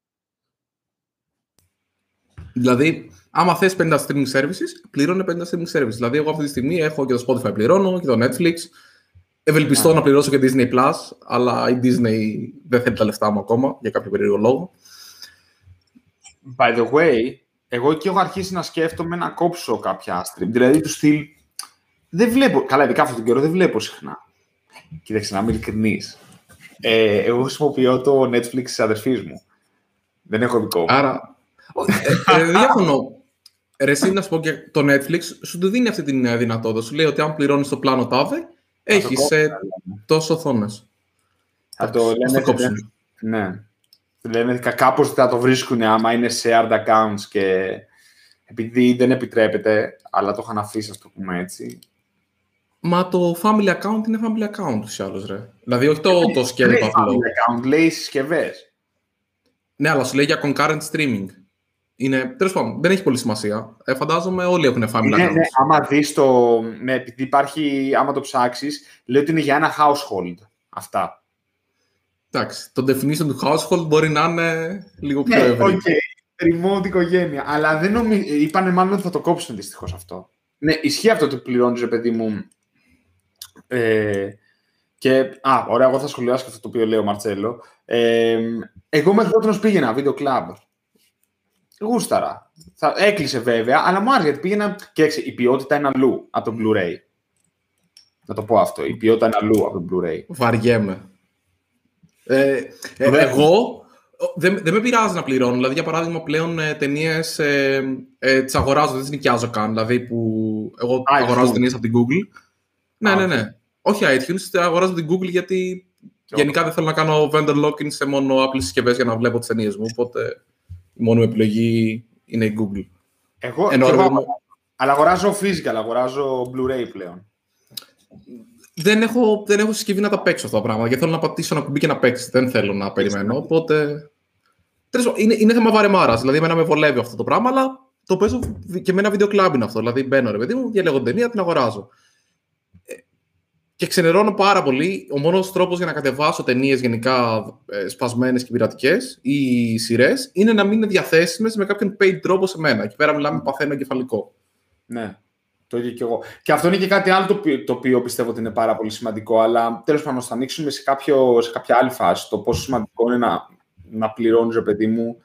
Δηλαδή, άμα θες 50 streaming services, πλήρωνε 50 streaming services. Δηλαδή, εγώ αυτή τη στιγμή έχω και το Spotify πληρώνω και το Netflix. Ευελπιστώ να πληρώσω και Disney Plus, αλλά η Disney δεν θέλει τα λεφτά μου ακόμα για κάποιο περίεργο λόγο. By the way, εγώ και έχω αρχίσει να σκέφτομαι να κόψω κάποια stream. Δηλαδή τους στυλ. Δεν βλέπω. Καλά, ειδικά αυτόν τον καιρό δεν βλέπω συχνά. Κοίταξε, να είμαι ειλικρινής. Ε, εγώ χρησιμοποιώ το Netflix της αδερφής μου. Δεν έχω δικό μου. Άρα. ε, ε, διαφωνώ. Ρε, εσύ να σου πω και το Netflix σου του δίνει αυτή τη δυνατότητα. Σου λέει ότι αν πληρώνεις το πλάνο τάδε, έχει κόψω, ε, λέμε. τόσο οθόνες. Θα το λένε. κόψουν. Ναι. Λένε κάπως θα το βρίσκουν άμα είναι shared accounts και επειδή δεν επιτρέπεται, αλλά το είχαν αφήσει, ας το πούμε έτσι. Μα το family account είναι family account ούτως ή άλλως, ρε. Δηλαδή, όχι το, το Δεν scale λέει upload. family account, λέει συσκευές. Ναι, αλλά σου λέει για concurrent streaming. Είναι, τέλος πάντων, δεν έχει πολύ σημασία. Ε, φαντάζομαι όλοι έχουν family Ναι, accounts. ναι, άμα δεις το... Ναι, επειδή υπάρχει, άμα το ψάξεις, λέει ότι είναι για ένα household. Αυτά. Εντάξει, το definition του household μπορεί να είναι λίγο πιο Ναι, ευρύ. OK. Remote οικογένεια. Αλλά δεν νομίζω... Είπανε μάλλον ότι θα το κόψουν δυστυχώς αυτό. Ναι, ισχύει αυτό ότι πληρώνεις, ρε παιδί μου. Ε, και, α, ωραία, εγώ θα σχολιάσω και αυτό το οποίο λέει ο Μαρτσέλο. Ε, εγώ μέχρι τότε πήγαινα βίντεο κλαμπ. Γούσταρα. Θα, έκλεισε βέβαια, αλλά μου άρεσε γιατί πήγαινα. Και έξι, η ποιότητα είναι αλλού από το Blu-ray. Να το πω αυτό. Η ποιότητα είναι αλλού από το Blu-ray. Βαριέμαι. Ε, ε, Βέβαια. εγώ ο, δεν, δεν με πειράζει να πληρώνω. Δηλαδή, για παράδειγμα, πλέον ε, ταινίες ε, ε, τις αγοράζω, δεν τις νοικιάζω καν. Δηλαδή, που εγώ iTunes. αγοράζω ταινίες από την Google. Ναι, Α, ναι, οκ. ναι. Όχι iTunes, τις αγοράζω από την Google γιατί γενικά δεν θέλω να κάνω vendor login σε μόνο Apple συσκευές για να βλέπω τις ταινίες μου. Οπότε η μόνη μου επιλογή είναι η Google. Εγώ, Ενώ, και ρε εγώ- παιδί μου, αλλά αγοράζω physical, αγοράζω Blu-ray πλέον. δεν έχω, δεν έχω συσκευή να τα παίξω αυτά τα πράγματα. Και θέλω να πατήσω ένα κουμπί και να παίξει. Δεν θέλω να περιμένω. Οπότε. Τέλος πάντων, είναι, είναι θέμα βαρεμάρας. Δηλαδή, εμένα με βολεύει αυτό το πράγμα, αλλά το παίζω και με ένα βίντεο κλαμπ είναι αυτό. Δηλαδή μπαίνω ρε παιδί μου, διαλέγω την ταινία, την αγοράζω. Ε, και ξενερώνω πάρα πολύ. Ο μόνος τρόπος για να κατεβάσω ταινίες γενικά ε, σπασμένες και πειρατικές ή σειρές είναι να μην είναι διαθέσιμες με κάποιον paid τρόπο σε μένα. Εκεί πέρα μιλάμε παθαίνω εγκεφαλικό. Ναι. Το ίδιο και εγώ. Και αυτό είναι και κάτι άλλο το οποίο, το οποίο πιστεύω ότι είναι πάρα πολύ σημαντικό. Αλλά τέλος πάντων, θα ανοίξουμε σε, κάποιο, σε κάποια άλλη φάση το πόσο σημαντικό είναι να, να πληρώνεις, ρε παιδί μου,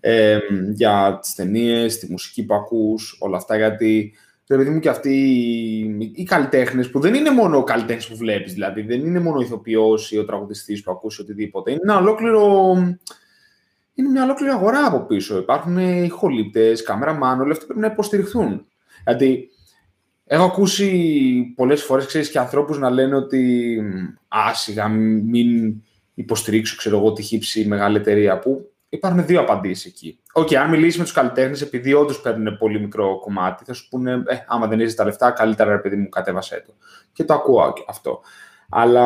ε, για τις ταινίες, τη μουσική που ακούς, όλα αυτά. Γιατί ρε παιδί μου και αυτοί οι, οι καλλιτέχνες που δεν είναι μόνο ο καλλιτέχνη που βλέπεις, δηλαδή δεν είναι μόνο ο ηθοποιός ή ο τραγουδιστής που ακούσει οτιδήποτε. Είναι ένα ολόκληρο. Είναι μια ολόκληρη αγορά από πίσω. Υπάρχουν ηχολήπτε, κάμεραμάν, όλοι αυτοί πρέπει να υποστηριχθούν. Γιατί Έχω ακούσει πολλές φορές, ξέρεις, και ανθρώπους να λένε ότι άσυγα μην υποστηρίξω, ξέρω εγώ, τη χύψη μεγάλη εταιρεία που υπάρχουν δύο απαντήσεις εκεί. Οκ, okay, αν μιλήσεις με τους καλλιτέχνες, επειδή όντως παίρνουν πολύ μικρό κομμάτι, θα σου πούνε, ε, άμα δεν είσαι τα λεφτά, καλύτερα, ρε παιδί μου, κατέβασέ το. Και το ακούω αυτό. Αλλά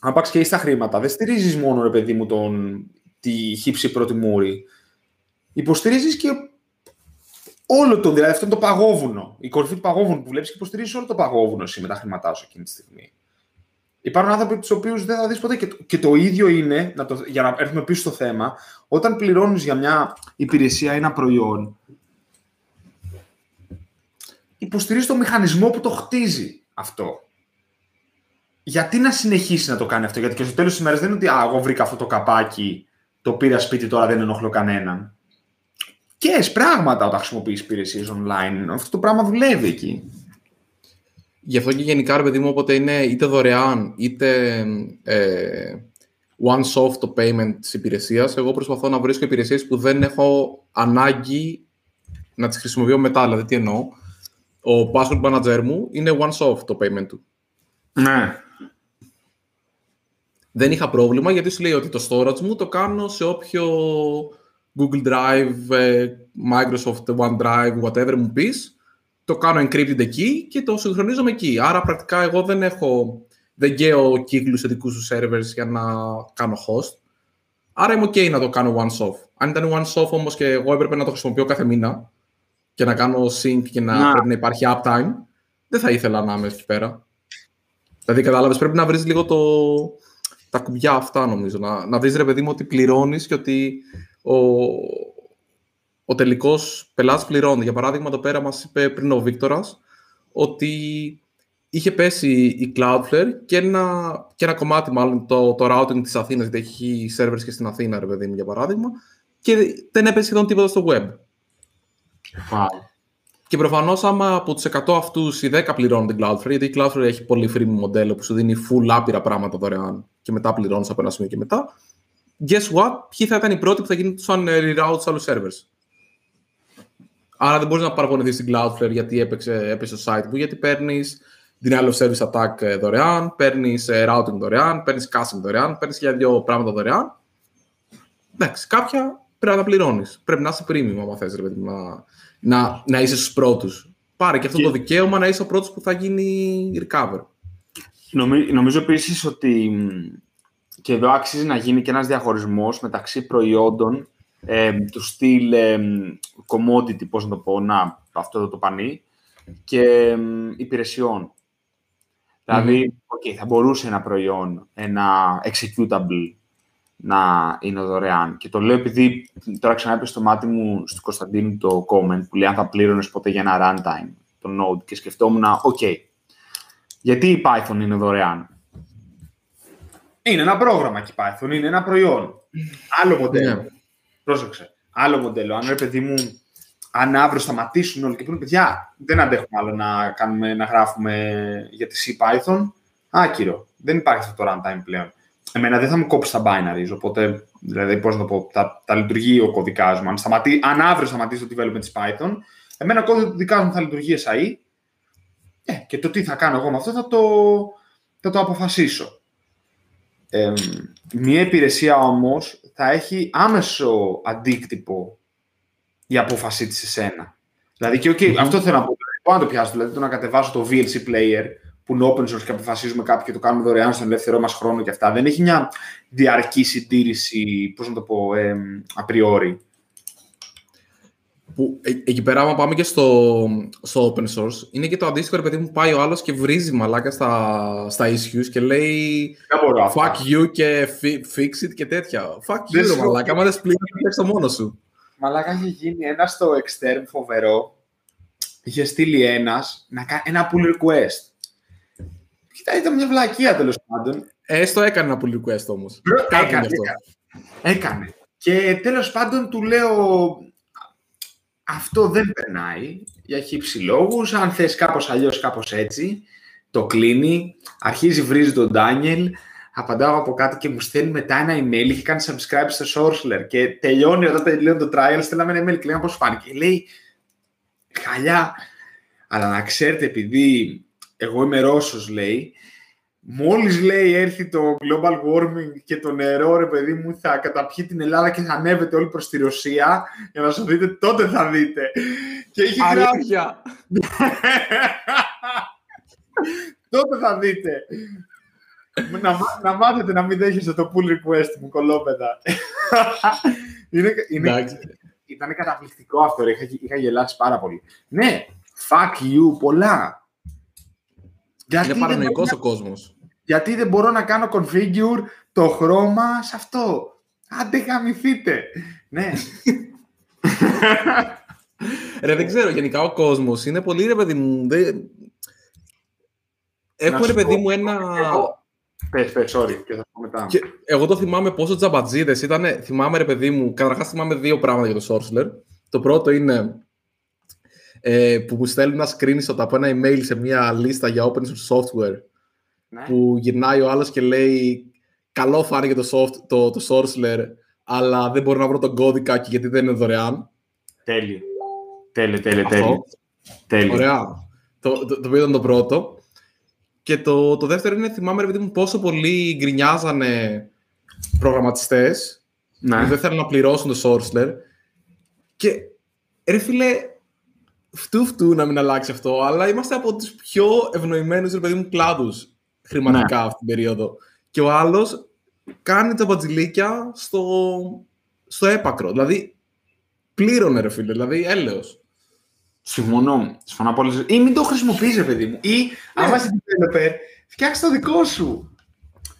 αν πας και είσαι τα χρήματα, δεν στηρίζεις μόνο, ρε παιδί μου, τον, τη χύψη πρώτη μούρη. Υποστηρίζεις και όλο το, δηλαδή αυτό είναι το παγόβουνο. Η κορυφή του παγόβουνου που βλέπεις και υποστηρίζεις όλο το παγόβουνο εσύ με τα χρήματά σου εκείνη τη στιγμή. Υπάρχουν άνθρωποι τους οποίους δεν θα δεις ποτέ. Και το, και το ίδιο είναι, να το, για να έρθουμε πίσω στο θέμα, όταν πληρώνεις για μια υπηρεσία ή ένα προϊόν, υποστηρίζεις το μηχανισμό που το χτίζει αυτό. Γιατί να συνεχίσει να το κάνει αυτό, Γιατί και στο τέλος της ημέρας δεν είναι ότι α, εγώ βρήκα αυτό το καπάκι, το πήρα σπίτι τώρα δεν ενοχλώ κανέναν και πράγματα όταν χρησιμοποιείς υπηρεσίες online. Αυτό το πράγμα δουλεύει εκεί. Γι' αυτό και γενικά, ρε παιδί μου, όποτε είναι είτε δωρεάν είτε ε, one-off το payment της υπηρεσίας, εγώ προσπαθώ να βρίσκω υπηρεσίες που δεν έχω ανάγκη να τις χρησιμοποιώ μετά. Δηλαδή, τι εννοώ; Ο password manager μου είναι one-off το payment του. Ναι. Δεν είχα πρόβλημα γιατί σου λέει ότι το storage μου το κάνω σε όποιο Google Drive, ε, Microsoft OneDrive, whatever μου πεις, το κάνω encrypted εκεί και το συγχρονίζομαι εκεί. Άρα πρακτικά εγώ δεν έχω, δεν γκαίω κύκλους σε δικούς του servers για να κάνω host. Άρα είμαι ok να το κάνω one-off. Αν ήταν one-off όμως και εγώ έπρεπε να το χρησιμοποιώ κάθε μήνα και να κάνω sync και να, να. πρέπει να υπάρχει uptime, δεν θα ήθελα να είμαι εκεί πέρα. Δηλαδή, κατάλαβες, πρέπει να βρεις λίγο το, τα κουμπιά αυτά, νομίζω. Να, να βρεις ρε παιδί μου ότι πληρώνεις και ότι ο, ο τελικός πελάτης πληρώνει. Για παράδειγμα, εδώ πέρα μας είπε πριν ο Βίκτορας ότι είχε πέσει η Cloudflare και ένα, και ένα κομμάτι, μάλλον το, το routing της Αθήνας, γιατί έχει servers και στην Αθήνα, ρε παιδί μου, για παράδειγμα, και δεν έπεσε σχεδόν τίποτα στο web. Wow. Και προφανώς, άμα από τους 100 αυτούς οι 10 πληρώνουν την Cloudflare, γιατί η Cloudflare έχει πολύ free μοντέλο που σου δίνει full άπειρα πράγματα δωρεάν και μετά πληρώνεις από ένα σημείο και μετά, guess what, ποιοι θα ήταν οι πρώτοι που θα γίνουν σαν reroute σε άλλους servers; Άρα δεν μπορείς να παραπονεθείς στην Cloudflare γιατί έπαιξε, έπαιξε το site μου, γιατί παίρνεις denial of service attack ε, δωρεάν, παίρνεις ε, routing δωρεάν, παίρνεις caching δωρεάν, παίρνεις για δύο πράγματα δωρεάν. Εντάξει, κάποια πρέπει να τα πληρώνεις. Πρέπει να είσαι premium, αν θες, να, να, να είσαι στους πρώτους. Πάρε και αυτό το δικαίωμα να είσαι ο πρώτος που θα γίνει recover. Νομίζω επίσης ότι και εδώ άξιζε να γίνει και ένας διαχωρισμός μεταξύ προϊόντων ε, του στυλ ε, commodity, πώς να το πω, να, αυτό εδώ το πανί, και ε, υπηρεσιών. Δηλαδή, okay, θα μπορούσε ένα προϊόν, ένα executable, να είναι δωρεάν. Και το λέω επειδή τώρα ξανά έπεσε στο μάτι μου στο Κωνσταντίνου το comment που λέει αν θα πλήρωνες ποτέ για ένα runtime, το Node, και σκεφτόμουν, OK, γιατί η Python είναι δωρεάν; Είναι ένα πρόγραμμα και Python, είναι ένα προϊόν. Άλλο μοντέλο. Yeah. Ναι. Πρόσεξε. Άλλο μοντέλο. Αν ρε παιδί μου, αν αύριο σταματήσουν όλοι και πούνε παιδιά, δεν αντέχουμε άλλο να, κάνουμε, να γράφουμε για τη C Python. Άκυρο. Δεν υπάρχει αυτό το runtime πλέον. Εμένα δεν θα μου κόψει τα binaries, οπότε, δηλαδή, πώς να το πω, τα, τα λειτουργεί ο κωδικάς μου. Αν, σταματή, αν αύριο σταματήσει το development της Python, εμένα ο κώδικα μου θα λειτουργεί SAE ε, και το τι θα κάνω εγώ με αυτό θα το, θα το αποφασίσω. Ε, μια υπηρεσία όμως θα έχει άμεσο αντίκτυπο η απόφασή της σε σένα. Δηλαδή και okay, αυτό θέλω να πω. Πάω να το πιάσω, δηλαδή το να κατεβάσω το VLC player που είναι open source και αποφασίζουμε κάποιο και το κάνουμε δωρεάν στον ελεύθερό μας χρόνο και αυτά. Δεν έχει μια διαρκή συντήρηση, πώς να το πω, ε, απριόρι. Που ε, εκεί πέρα, άμα πάμε και στο, στο open source, είναι και το αντίστοιχο, ρε παιδί μου, πάει ο άλλος και βρίζει μαλάκα στα, στα issues και λέει fuck you και fix it και τέτοια. Fuck you, ρε μαλάκα, άμα δεν σπλήνει, το μόνος σου. Μαλάκα έχει γίνει ένα στο extern φοβερό. Είχε στείλει ένας να κάνει ένα pull request. Κοίτα, ήταν μια βλακεία τέλος πάντων. Έστω έκανε ένα pull request όμως. Έκανε, έκανε. Και τέλος πάντων του λέω αυτό δεν περνάει για χύψη λόγους. Αν θες κάπως αλλιώς, κάπως έτσι, το κλείνει, αρχίζει βρίζει τον Ντάνιελ, απαντάω από κάτω και μου στέλνει μετά ένα email, είχε κάνει subscribe στο Sourceler και τελειώνει όταν τελειώνει το trial, στέλναμε ένα email και λέει πώς φάνηκε. Λέει, χαλιά, αλλά να ξέρετε επειδή εγώ είμαι Ρώσος, λέει, Μόλις λέει έρθει το global warming και το νερό, ρε παιδί μου, θα καταπιεί την Ελλάδα και θα ανέβετε όλοι προς τη Ρωσία για να δείτε, τότε θα δείτε. Και έχει Αλήθεια. <laughs> τότε θα δείτε. να, να μάθετε να μην δέχεστε το pull request μου, κολόπεδα. <laughs> είναι, είναι, ήταν καταπληκτικό αυτό, ρε. Είχα, είχα γελάσει πάρα πολύ. Ναι, fuck you, πολλά. είναι παρανοϊκός ο κόσμος. Γιατί δεν μπορώ να κάνω configure το χρώμα σε αυτό. Άντε γαμηθείτε. ναι. <laughs> ρε, δεν ξέρω. Γενικά ο κόσμος είναι πολύ ρε παιδί μου. Δεν... Έχω ρε παιδί μου ένα... Εγώ... Πες, πες, sorry, και θα πω μετά. Και εγώ το θυμάμαι πόσο τζαμπατζίδες ήταν. Θυμάμαι ρε παιδί μου, καταρχάς θυμάμαι δύο πράγματα για το Sorcerer. Το πρώτο είναι ε, που μου στέλνουν ένα screenshot από ένα email σε μια λίστα για open source software ναι. που γυρνάει ο άλλος και λέει καλό φάνηκε το, soft, το, το Sorcerer, αλλά δεν μπορώ να βρω τον κώδικα και γιατί δεν είναι δωρεάν. Τέλειο. Τέλειο, τέλειο, τέλειο. τέλειο. Ωραία. Το, το, το, το ήταν το πρώτο. Και το, το δεύτερο είναι, θυμάμαι, ρε μου, πόσο πολύ γκρινιάζανε προγραμματιστές ναι. που δεν θέλουν να πληρώσουν το Sorcerer. Και, ρε φίλε, φτού φτού να μην αλλάξει αυτό, αλλά είμαστε από τους πιο ευνοημένους, ρε παιδί μου, κλάδους χρηματικά ναι. αυτή την περίοδο. Και ο άλλος κάνει τα μπατζιλίκια στο, στο έπακρο. Δηλαδή, πλήρωνε ρε φίλε, δηλαδή έλεος. Συμφωνώ. Συμφωνώ πολύ. Ή μην το χρησιμοποιείς, παιδί μου. Ή, ναι. άμα είσαι developer, φτιάξει το δικό σου.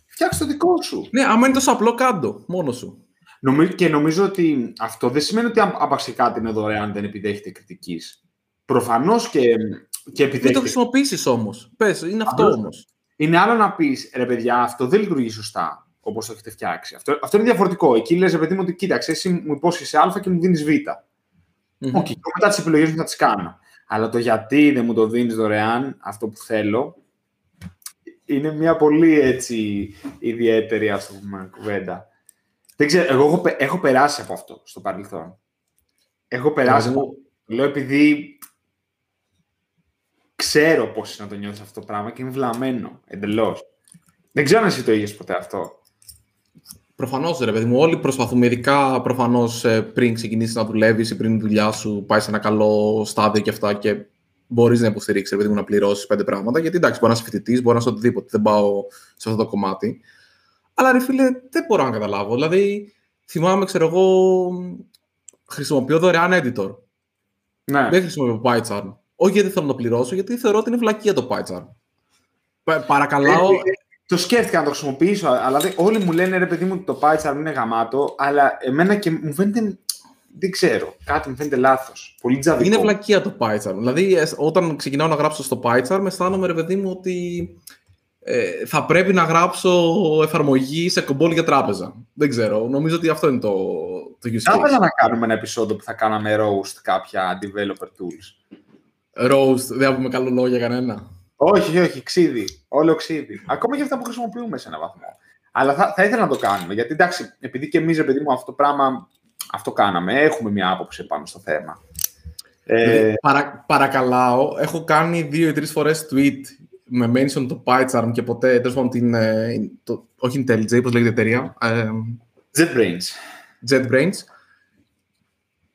Φτιάξει το δικό σου. Ναι, άμα είναι τόσο απλό, κάτω, μόνο σου. Νομίζω, και νομίζω ότι αυτό δεν σημαίνει ότι άπαξε κάτι είναι δωρεάν δεν επιδέχεται κριτικής. Προφανώς και, και επιδέχεται. Μην το χρησιμοποιήσεις όμως. Πες, είναι αυτό όμως. Είναι άλλο να πεις ρε παιδιά, αυτό δεν λειτουργεί σωστά όπως το έχετε φτιάξει. Αυτό, αυτό είναι διαφορετικό. Εκεί λες, ρε παιδί μου, ότι κοίταξε, εσύ μου υπόσχεσαι Α και μου δίνεις Β. Mm-hmm. Okay, μετά τις επιλογές μου θα τις κάνω. Αλλά το γιατί δεν μου το δίνεις δωρεάν, αυτό που θέλω, είναι μια πολύ έτσι ιδιαίτερη ας πούμε, κουβέντα. Δεν ξέρω, εγώ έχω, έχω περάσει από αυτό στο παρελθόν. Έχω περάσει από... Λέω επειδή ξέρω πώς να το νιώθεις αυτό το πράγμα και είμαι βλαμμένο εντελώς. Δεν ξέρω αν εσύ το είχες ποτέ αυτό. Προφανώς, ρε παιδί μου. Όλοι προσπαθούμε, ειδικά προφανώς ε, πριν ξεκινήσεις να δουλεύεις ή πριν η δουλειά σου πάει σε ένα καλό στάδιο και αυτά και μπορείς να υποστηρίξεις, ρε παιδί μου, να πληρώσεις πέντε πράγματα. Γιατί εντάξει, μπορεί να είσαι φοιτητής, μπορεί να είσαι οτιδήποτε. Δεν πάω σε αυτό το κομμάτι. Αλλά ρε φίλε, δεν μπορώ να καταλάβω. Δηλαδή, θυμάμαι, ξέρω εγώ, χρησιμοποιώ δωρεάν editor. Ναι. Δεν χρησιμοποιώ PyCharm. Όχι γιατί θέλω να το πληρώσω, γιατί θεωρώ ότι είναι βλακία το PyCharm. Παρακαλάω. Ε, το σκέφτηκα να το χρησιμοποιήσω, αλλά όλοι μου λένε ρε παιδί μου ότι το PyCharm είναι γαμάτο, αλλά εμένα και μου φαίνεται. Δεν ξέρω. Κάτι μου φαίνεται λάθος. Πολύ τζαδικό. Είναι βλακία το PyCharm. Δηλαδή, όταν ξεκινάω να γράψω στο PyCharm, αισθάνομαι ρε παιδί μου ότι ε, θα πρέπει να γράψω εφαρμογή σε κομπόλ για τράπεζα. Δεν ξέρω. Νομίζω ότι αυτό είναι το, το use case. Θα να κάνουμε ένα επεισόδιο που θα κάναμε roast κάποια developer tools. Roast, δεν πούμε καλό λόγο για κανένα. Όχι, όχι, ξύδι. Όλο ξύδι. Ακόμα και αυτά που χρησιμοποιούμε σε έναν βαθμό. Αλλά θα, θα ήθελα να το κάνουμε. Γιατί εντάξει, επειδή και εμείς, παιδί μου, αυτό το πράγμα αυτό κάναμε, έχουμε μια άποψη πάνω στο θέμα. Ε... Παρα, παρακαλάω, έχω κάνει δύο ή τρεις φορές tweet με mention το PyCharm και ποτέ, τέλος πάντων, την, ε, το, όχι IntelliJ, πώς λέγεται η εταιρεία. Ε, JetBrains. JetBrains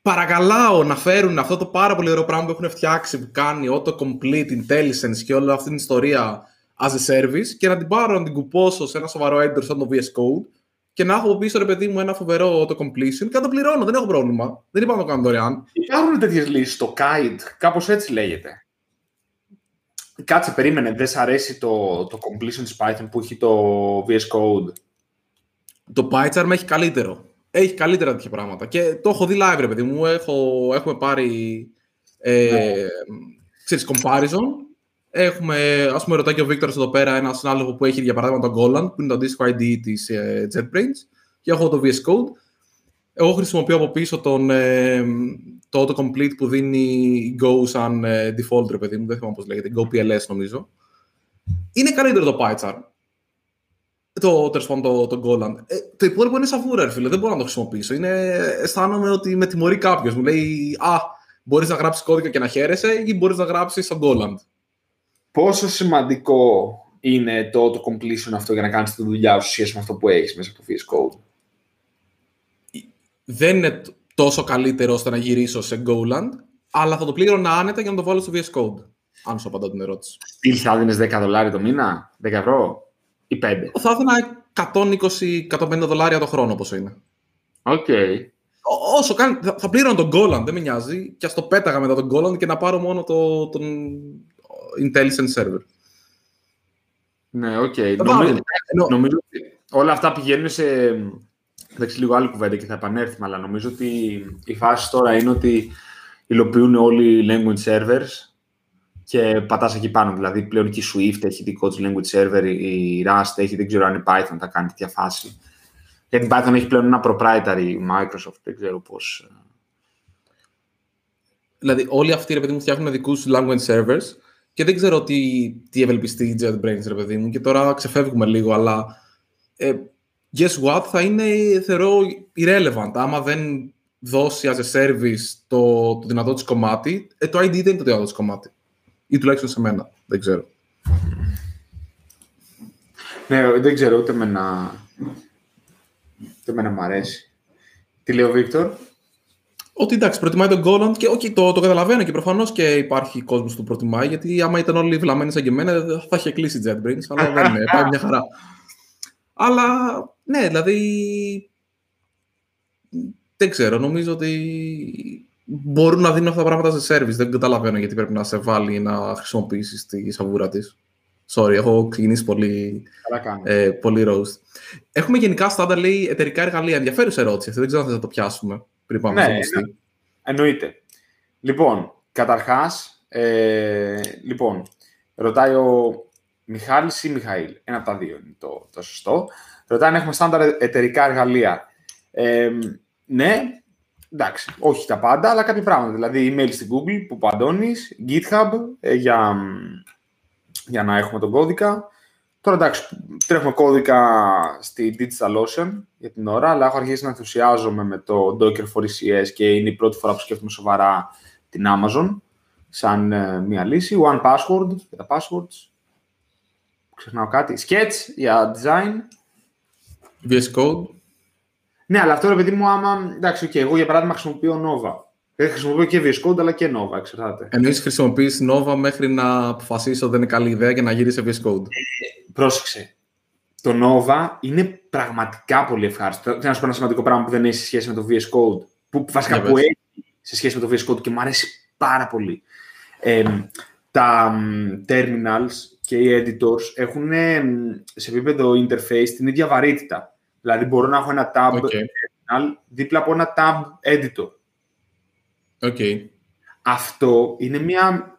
παρακαλάω να φέρουν αυτό το πάρα πολύ ωραίο πράγμα που έχουν φτιάξει, που κάνει auto-complete, intelligence και όλη αυτή την ιστορία as a service και να την πάρω να την κουπώσω σε ένα σοβαρό editor σαν το VS Code και να έχω από πίσω ρε παιδί μου ένα φοβερό το completion και να το πληρώνω. Δεν έχω πρόβλημα. Δεν είπα να το κάνω δωρεάν. Υπάρχουν τέτοιες λύσεις. Το Kite, κάπως έτσι λέγεται. Κάτσε, περίμενε. Δεν σ' αρέσει το, το completion της Python που έχει το VS Code; Το PyCharm έχει καλύτερο. Έχει καλύτερα τέτοια πράγματα. Και το έχω δει live, ρε παιδί μου. Έχω, έχουμε πάρει ε, ναι. ξέρεις, comparison Έχουμε, ας πούμε, ρωτάει και ο Βίκτορ εδώ πέρα ένα συνάδελφο που έχει για παράδειγμα τον Golan, που είναι το αντίστοιχο ID της ε, JetBrains, και έχω το VS Code. Εγώ χρησιμοποιώ από πίσω τον, ε, το autocomplete που δίνει Go σαν ε, default, ρε παιδί μου, δεν θυμάμαι πώς λέγεται, Go PLS νομίζω. Είναι καλύτερο το PyCharm. Το, το, το, το Golan. Ε, το υπόλοιπο είναι σαβούρα, φίλε, δεν μπορώ να το χρησιμοποιήσω. Είναι, αισθάνομαι ότι με τιμωρεί κάποιος. Μου λέει, Α, μπορείς να γράψεις κώδικα και να χαίρεσαι, ή μπορείς να γράψεις σαν Golan πόσο σημαντικό είναι το auto completion αυτό για να κάνεις τη δουλειά σου σχέση με αυτό που έχεις μέσα από το VS Code; Δεν είναι τόσο καλύτερο ώστε να γυρίσω σε Goland, αλλά θα το πλήρωνα άνετα για να το βάλω στο VS Code. Αν σου απαντώ την ερώτηση. Τι θα έδινε 10 δολάρια το μήνα, 10 ευρώ; Ή 5. Θα έδινα 120-150 δολάρια το χρόνο όπως είναι. OK. Okay. Όσο κάνει, θα πλήρωνα το GoLand, δεν με νοιάζει, και ας το πέταγα μετά το GoLand και να πάρω μόνο το, τον, intelligent server. Ναι, OK. Okay. Νομίζω, νομίζω ότι όλα αυτά πηγαίνουν σε... Εντάξει, λίγο άλλη κουβέντα και θα επανέλθουμε, αλλά νομίζω ότι η φάση τώρα είναι ότι υλοποιούν όλοι οι language servers και πατάς εκεί πάνω. Δηλαδή, πλέον και η Swift έχει δικό της language server, η Rust έχει, δεν ξέρω αν η Python θα κάνει τέτοια φάση. Γιατί η Python έχει πλέον ένα proprietary Microsoft, δεν ξέρω πώς... Ε. Δηλαδή, όλοι αυτοί, ρε παιδί μου, φτιάχνουν δικούς language servers και δεν ξέρω τι, τι ευελπιστεί η JetBrains, ρε παιδί μου, και τώρα ξεφεύγουμε λίγο, αλλά ε, guess what, θα είναι, θεωρώ, irrelevant. Άμα δεν δώσει as a service το, το δυνατό της κομμάτι, ε, το ID δεν είναι το δυνατό της κομμάτι. Ή τουλάχιστον σε μένα, δεν ξέρω. Ναι, δεν ξέρω, ούτε με να... Ούτε με να μ' αρέσει. Τι λέει ο Βίκτορ; Ότι εντάξει, προτιμάει τον Γκόλαντ και okay, το, το καταλαβαίνω και προφανώς και υπάρχει κόσμος που το προτιμάει. Γιατί άμα ήταν όλοι βλαμμένοι σαν και εμένα, θα είχε κλείσει JetBrains, αλλά δεν είναι. Πάει μια χαρά. Αλλά ναι, δηλαδή. Δεν ξέρω, νομίζω ότι μπορούν να δίνουν αυτά τα πράγματα σε service. Δεν καταλαβαίνω γιατί πρέπει να σε βάλει να χρησιμοποιήσεις τη σαβούρα της. Sorry, έχω ξεκινήσει πολύ, ε, πολύ roast. Έχουμε γενικά στάντα, λέει, εταιρικά εργαλεία. Ενδιαφέρουσα ερώτηση αυτή. Δεν ξέρω αν θα το πιάσουμε πριν πάμε ναι, στο ναι. Εννοείται. Λοιπόν, καταρχάς, ε, λοιπόν, ρωτάει ο Μιχάλης ή Μιχαήλ. Ένα από τα δύο είναι το, το σωστό. Ρωτάει αν έχουμε στάνταρ εταιρικά εργαλεία. Ε, ναι, εντάξει, όχι τα πάντα, αλλά κάποια πράγματα. Δηλαδή, email στην Google που παντώνεις, GitHub ε, για, για να έχουμε τον κώδικα, Τώρα εντάξει, τρέχουμε κώδικα στη DigitalOcean για την ώρα, αλλά έχω αρχίσει να ενθουσιάζομαι με το Docker for ECS και είναι η πρώτη φορά που σκέφτομαι σοβαρά την Amazon σαν ε, μια λύση. One Password για τα passwords. Ξεχνάω κάτι. Sketch για design. VS Code. Ναι, αλλά αυτό ρε παιδί μου, άμα. Εντάξει, okay, εγώ για παράδειγμα χρησιμοποιώ Nova. Δεν χρησιμοποιώ και VS Code, αλλά και Nova, εξαρτάται. Εννοείς χρησιμοποιείς Nova μέχρι να αποφασίσεις ότι δεν είναι καλή ιδέα και να γυρίσεις σε VS Code; Ε, πρόσεξε. Το Nova είναι πραγματικά πολύ ευχάριστο. Θέλω να σου πω ένα σημαντικό πράγμα που δεν έχει σε σχέση με το VS Code. Που βασικά που έχει σε σχέση με το VS Code και μου αρέσει πάρα πολύ. Ε, τα terminals και οι editors έχουν σε επίπεδο interface την ίδια βαρύτητα. Δηλαδή μπορώ να έχω ένα tab okay. terminal δίπλα από ένα tab editor. Okay. Αυτό είναι μια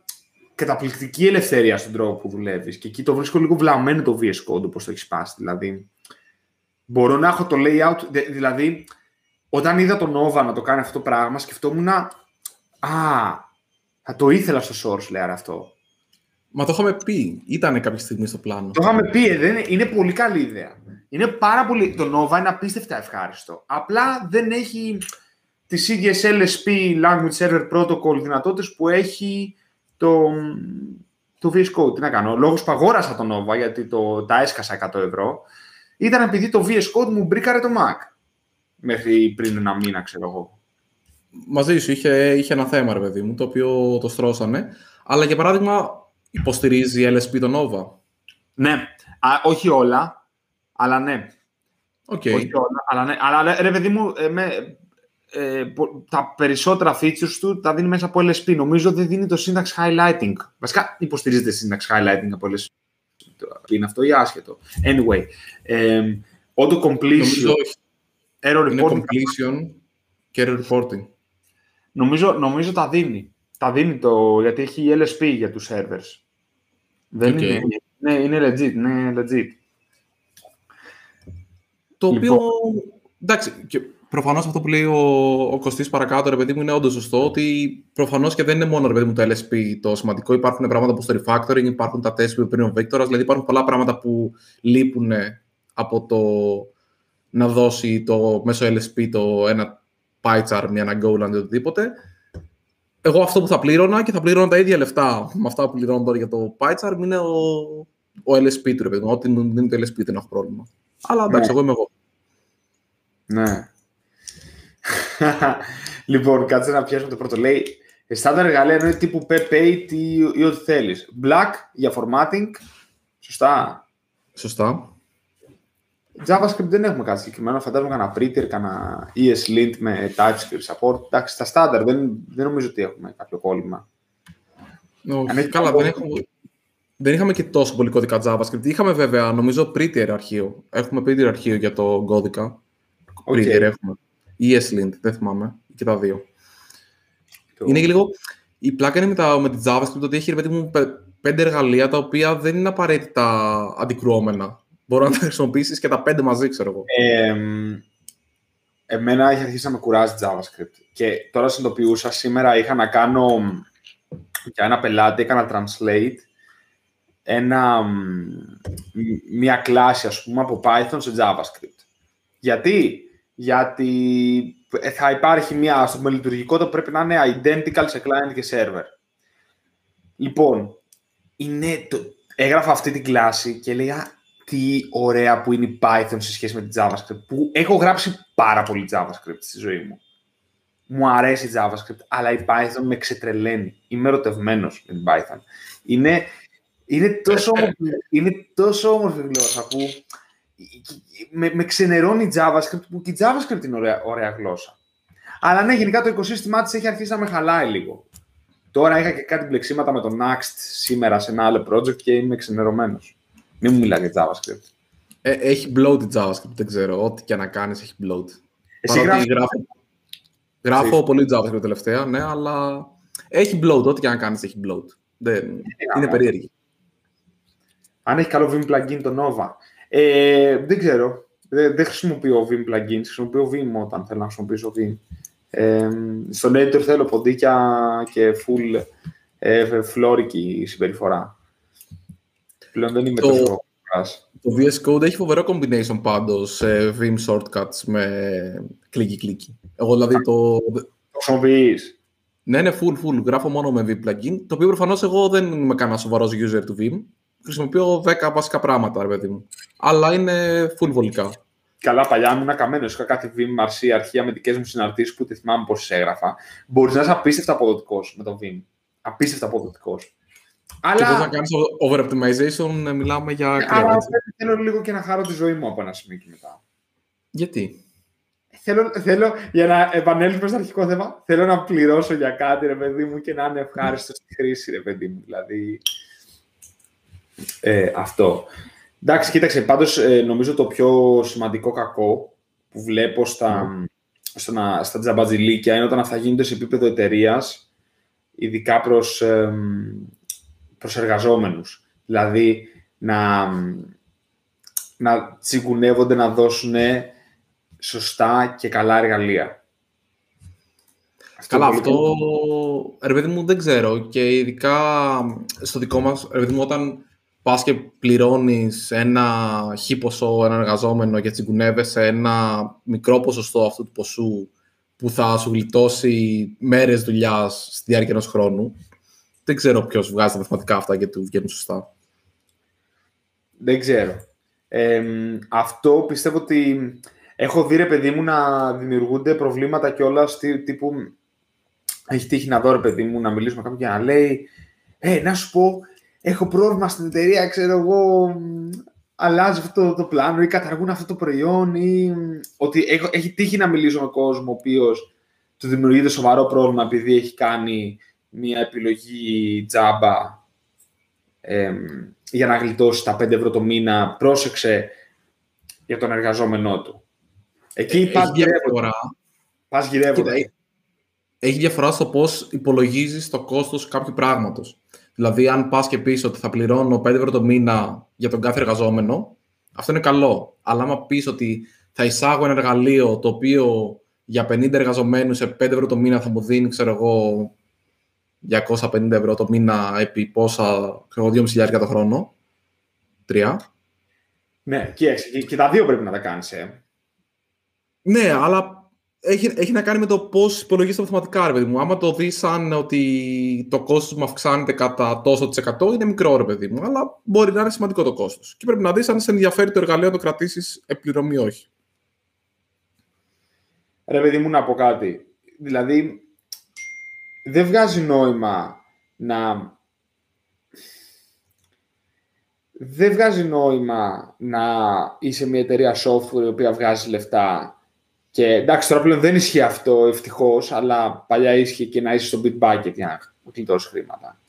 καταπληκτική ελευθερία στον τρόπο που δουλεύεις. Και εκεί το βρίσκω λίγο βλαμμένο το VS Code όπως το έχεις πάσει. Δηλαδή, μπορώ να έχω το layout. Δηλαδή, όταν είδα τον Nova να το κάνει αυτό το πράγμα, σκεφτόμουν. Α, θα το ήθελα στο source layer αυτό. Μα το είχαμε πει. Ήταν κάποια στιγμή στο πλάνο. Το είχαμε πει. Ε, δεν, είναι πολύ καλή ιδέα. Είναι πάρα πολύ. Το Nova είναι απίστευτα ευχάριστο. Απλά δεν έχει τις ίδιες LSP, Language Server Protocol, δυνατότητες που έχει το, το VS Code. Τι να κάνω, λόγος που αγόρασα το Nova, γιατί το, τα έσκασα 100 ευρώ, ήταν επειδή το VS Code μου μπρίκαρε το Mac. Μέχρι πριν ένα μήνα, ξέρω εγώ. Μαζί σου είχε, είχε ένα θέμα, ρε παιδί μου, το οποίο το στρώσανε. Αλλά για παράδειγμα, υποστηρίζει LSP το Nova; Ναι, Α, όχι όλα, αλλά ναι. Okay. Όχι όλα, αλλά, ναι, αλλά ρε παιδί μου, ε, με, ε, τα περισσότερα features του τα δίνει μέσα από LSP. Νομίζω δεν δίνει το syntax highlighting. Βασικά υποστηρίζεται syntax highlighting από LSP. Είναι αυτό ή άσχετο; Anyway, ε, auto completion, error reporting. completion και error reporting. Νομίζω, νομίζω τα δίνει. Τα δίνει το, γιατί έχει LSP για τους servers. Δεν είναι, ναι, είναι legit, ναι, legit. Το οποίο, λοιπόν. εντάξει, και προφανώς αυτό που λέει ο, ο Κωστής παρακάτω, ρε παιδί μου, είναι όντως σωστό ότι προφανώς και δεν είναι μόνο ρε παιδί μου, το LSP το σημαντικό. Υπάρχουν πράγματα όπω το refactoring, υπάρχουν τα test που είπε ο Βίκτορα, δηλαδή υπάρχουν πολλά πράγματα που λείπουν από το να δώσει το μέσω LSP το ένα pie chart, μια ένα goal, οτιδήποτε. Εγώ αυτό που θα πλήρωνα και θα πλήρωνα τα ίδια λεφτά με αυτά που πληρώνω τώρα για το pie chart είναι ο, ο LSP του, ρε παιδί μου. Ό,τι μου δίνει το LSP δεν έχω πρόβλημα. Αλλά εντάξει, ναι. εγώ είμαι εγώ. Ναι. <laughs> λοιπόν, κάτσε να πιάσουμε το πρώτο. Λέει, στάνταρ εργαλεία είναι τύπου PPA ή, ή ό,τι θέλεις. Black για formatting. Σωστά. Σωστά. JavaScript δεν έχουμε κάτι συγκεκριμένο. Φαντάζομαι κανένα printer, κανένα ESLint με TypeScript support. Εντάξει, στα στάνταρ δεν, δεν νομίζω ότι έχουμε κάποιο κόλλημα. Όχι, καλά, δεν, έχουμε, δεν είχαμε και τόσο πολύ κώδικα JavaScript. Είχαμε βέβαια, νομίζω, printer αρχείο. Έχουμε printer αρχείο για το κώδικα. Okay. Printer έχουμε ή ESLint, δεν θυμάμαι, και τα δύο. Είναι και λίγο... Η πλάκα είναι με, τα, με τη JavaScript ότι έχει, ρε παιδί μου, πέντε εργαλεία τα οποία δεν είναι απαραίτητα αντικρουόμενα. Μπορεί να τα χρησιμοποιήσεις και τα πέντε μαζί, ξέρω εγώ. Ε, εμένα έχει αρχίσει να με κουράζει JavaScript. Και τώρα συνειδητοποιούσα, σήμερα είχα να κάνω για ένα πελάτη, έκανα translate ένα, μια κλάση, ας πούμε, από Python σε JavaScript. Γιατί; Γιατί ε, θα υπάρχει μια στο λειτουργικότητα που πρέπει να είναι identical σε client και server. Λοιπόν, είναι το... έγραφα αυτή την κλάση και λέγα τι ωραία που είναι η Python σε σχέση με την JavaScript, που έχω γράψει πάρα πολύ JavaScript στη ζωή μου. Μου αρέσει η JavaScript, αλλά η Python με ξετρελαίνει. Είμαι ερωτευμένος με την Python. Είναι, είναι, τόσο, όμορφη, είναι τόσο όμορφη γλώσσα που με, με ξενερώνει η JavaScript, που και η JavaScript είναι ωραία, ωραία γλώσσα. Αλλά ναι, γενικά το οικοσύστημά της έχει αρχίσει να με χαλάει λίγο. Τώρα είχα και κάτι μπλεξίματα με το Next σήμερα σε ένα άλλο project και είμαι ξενερωμένος. Μην μου μιλάει για JavaScript. Ε, έχει bloat η JavaScript, δεν ξέρω. Ό,τι και να κάνεις έχει bloat. Εσύ γράφει... γράφω, γράφω πολύ JavaScript τελευταία, ναι, αλλά έχει bloat. Ό,τι και να κάνεις έχει bloat. Δεν... είναι, είναι περίεργη. Αν έχει καλό Vim plugin το Nova. Ε, δεν ξέρω. Δεν, δεν χρησιμοποιώ Vim plugins, χρησιμοποιώ Vim όταν θέλω να χρησιμοποιήσω Vim. Ε, στο editor θέλω ποντίκια και full ε, φλόρικη συμπεριφορά. Πλέον δεν είμαι το, τόσο Το VS Code έχει φοβερό combination πάντως σε Vim shortcuts με κλικι-κλικι. Εγώ δηλαδή το... Το χρησιμοποιείς. Ναι, ναι, full, full. Γράφω μόνο με Vim plugin, το οποίο προφανώς εγώ δεν είμαι κανένα σοβαρός user του Vim χρησιμοποιώ 10 βασικά πράγματα, ρε παιδί μου. Αλλά είναι full βολικά. Καλά, παλιά ήμουν καμένος. Είχα κάθε Vim Marcy αρχεία με δικέ μου συναρτήσεις που δεν θυμάμαι πώ έγραφα. Μπορείς να είσαι απίστευτα αποδοτικός με το Vim. Απίστευτα αποδοτικός. Αλλά... Και να κάνεις over-optimization, μιλάμε για κρέας. Αλλά θέλω λίγο και να χάρω τη ζωή μου από ένα σημείο και μετά. Γιατί; Θέλω, θέλω, για να επανέλθουμε στο αρχικό θέμα, θέλω να πληρώσω για κάτι, ρε παιδί μου, και να είναι ευχάριστο στη χρήση, ρε παιδί μου. Δηλαδή, ε, αυτό. Εντάξει, κοίταξε, πάντως ε, νομίζω το πιο σημαντικό κακό που βλέπω στα, mm. στα, στα τζαμπατζιλίκια είναι όταν θα γίνονται σε επίπεδο εταιρείας, ειδικά προς, ε, προς εργαζόμενους. Δηλαδή, να, να τσιγκουνεύονται να δώσουν σωστά και καλά εργαλεία. Καλά, αυτό, ρε παιδί μου, δεν ξέρω. Και ειδικά στο δικό μας, ρε παιδί μου, όταν πας και πληρώνεις ένα χι ποσό, ένα εργαζόμενο και τσιγκουνεύεσαι ένα μικρό ποσοστό αυτού του ποσού που θα σου γλιτώσει μέρες δουλειάς στη διάρκεια ενός χρόνου. Δεν ξέρω ποιος βγάζει τα μαθηματικά αυτά και του βγαίνουν σωστά. Δεν ξέρω. αυτό πιστεύω ότι έχω δει ρε παιδί μου να δημιουργούνται προβλήματα κιόλα τύπου έχει τύχει να δω ρε παιδί μου να μιλήσουμε με κάποιον και να λέει «Ε, να σου πω, έχω πρόβλημα στην εταιρεία, ξέρω εγώ, αλλάζει αυτό το πλάνο ή καταργούν αυτό το προϊόν ή ότι έχει τύχει να μιλήσω με κόσμο ο οποίος του δημιουργείται σοβαρό πρόβλημα επειδή έχει κάνει μια επιλογή τζάμπα για να γλιτώσει τα 5 ευρώ το μήνα. Πρόσεξε για τον εργαζόμενό του. Εκεί ε, πας διαφορά. Πας γυρεύοντας. Έχει διαφορά στο πώς υπολογίζεις το κόστος κάποιου πράγματος. Δηλαδή, αν πας και πεις ότι θα πληρώνω 5 ευρώ το μήνα για τον κάθε εργαζόμενο, αυτό είναι καλό. Αλλά άμα πεις ότι θα εισάγω ένα εργαλείο το οποίο για 50 εργαζομένους σε 5 ευρώ το μήνα θα μου δίνει, ξέρω εγώ, 250 ευρώ το μήνα επί πόσα, ξέρω 2.500 το χρόνο. Τρία. Ναι, και, και, τα δύο πρέπει να τα κάνεις. Ε. Ναι, αλλά έχει, έχει να κάνει με το πώς υπολογίζεται μαθηματικά, ρε παιδί μου. Άμα το δεις σαν ότι το κόστος μου αυξάνεται κατά τόσο τη εκατό, είναι μικρό, ρε παιδί μου. Αλλά μπορεί να είναι σημαντικό το κόστος. Και πρέπει να δεις αν σε ενδιαφέρει το εργαλείο να το κρατήσεις επιπληρωμή όχι. Ρε παιδί μου, να πω κάτι. Δηλαδή, δεν βγάζει νόημα να. Δεν βγάζει νόημα να είσαι μια εταιρεία software η οποία βγάζει λεφτά και εντάξει, τώρα πλέον δεν ισχύει αυτό ευτυχώς, αλλά παλιά ίσχυε και να είσαι στο Bitbucket για να γλιτώσει χρήματα.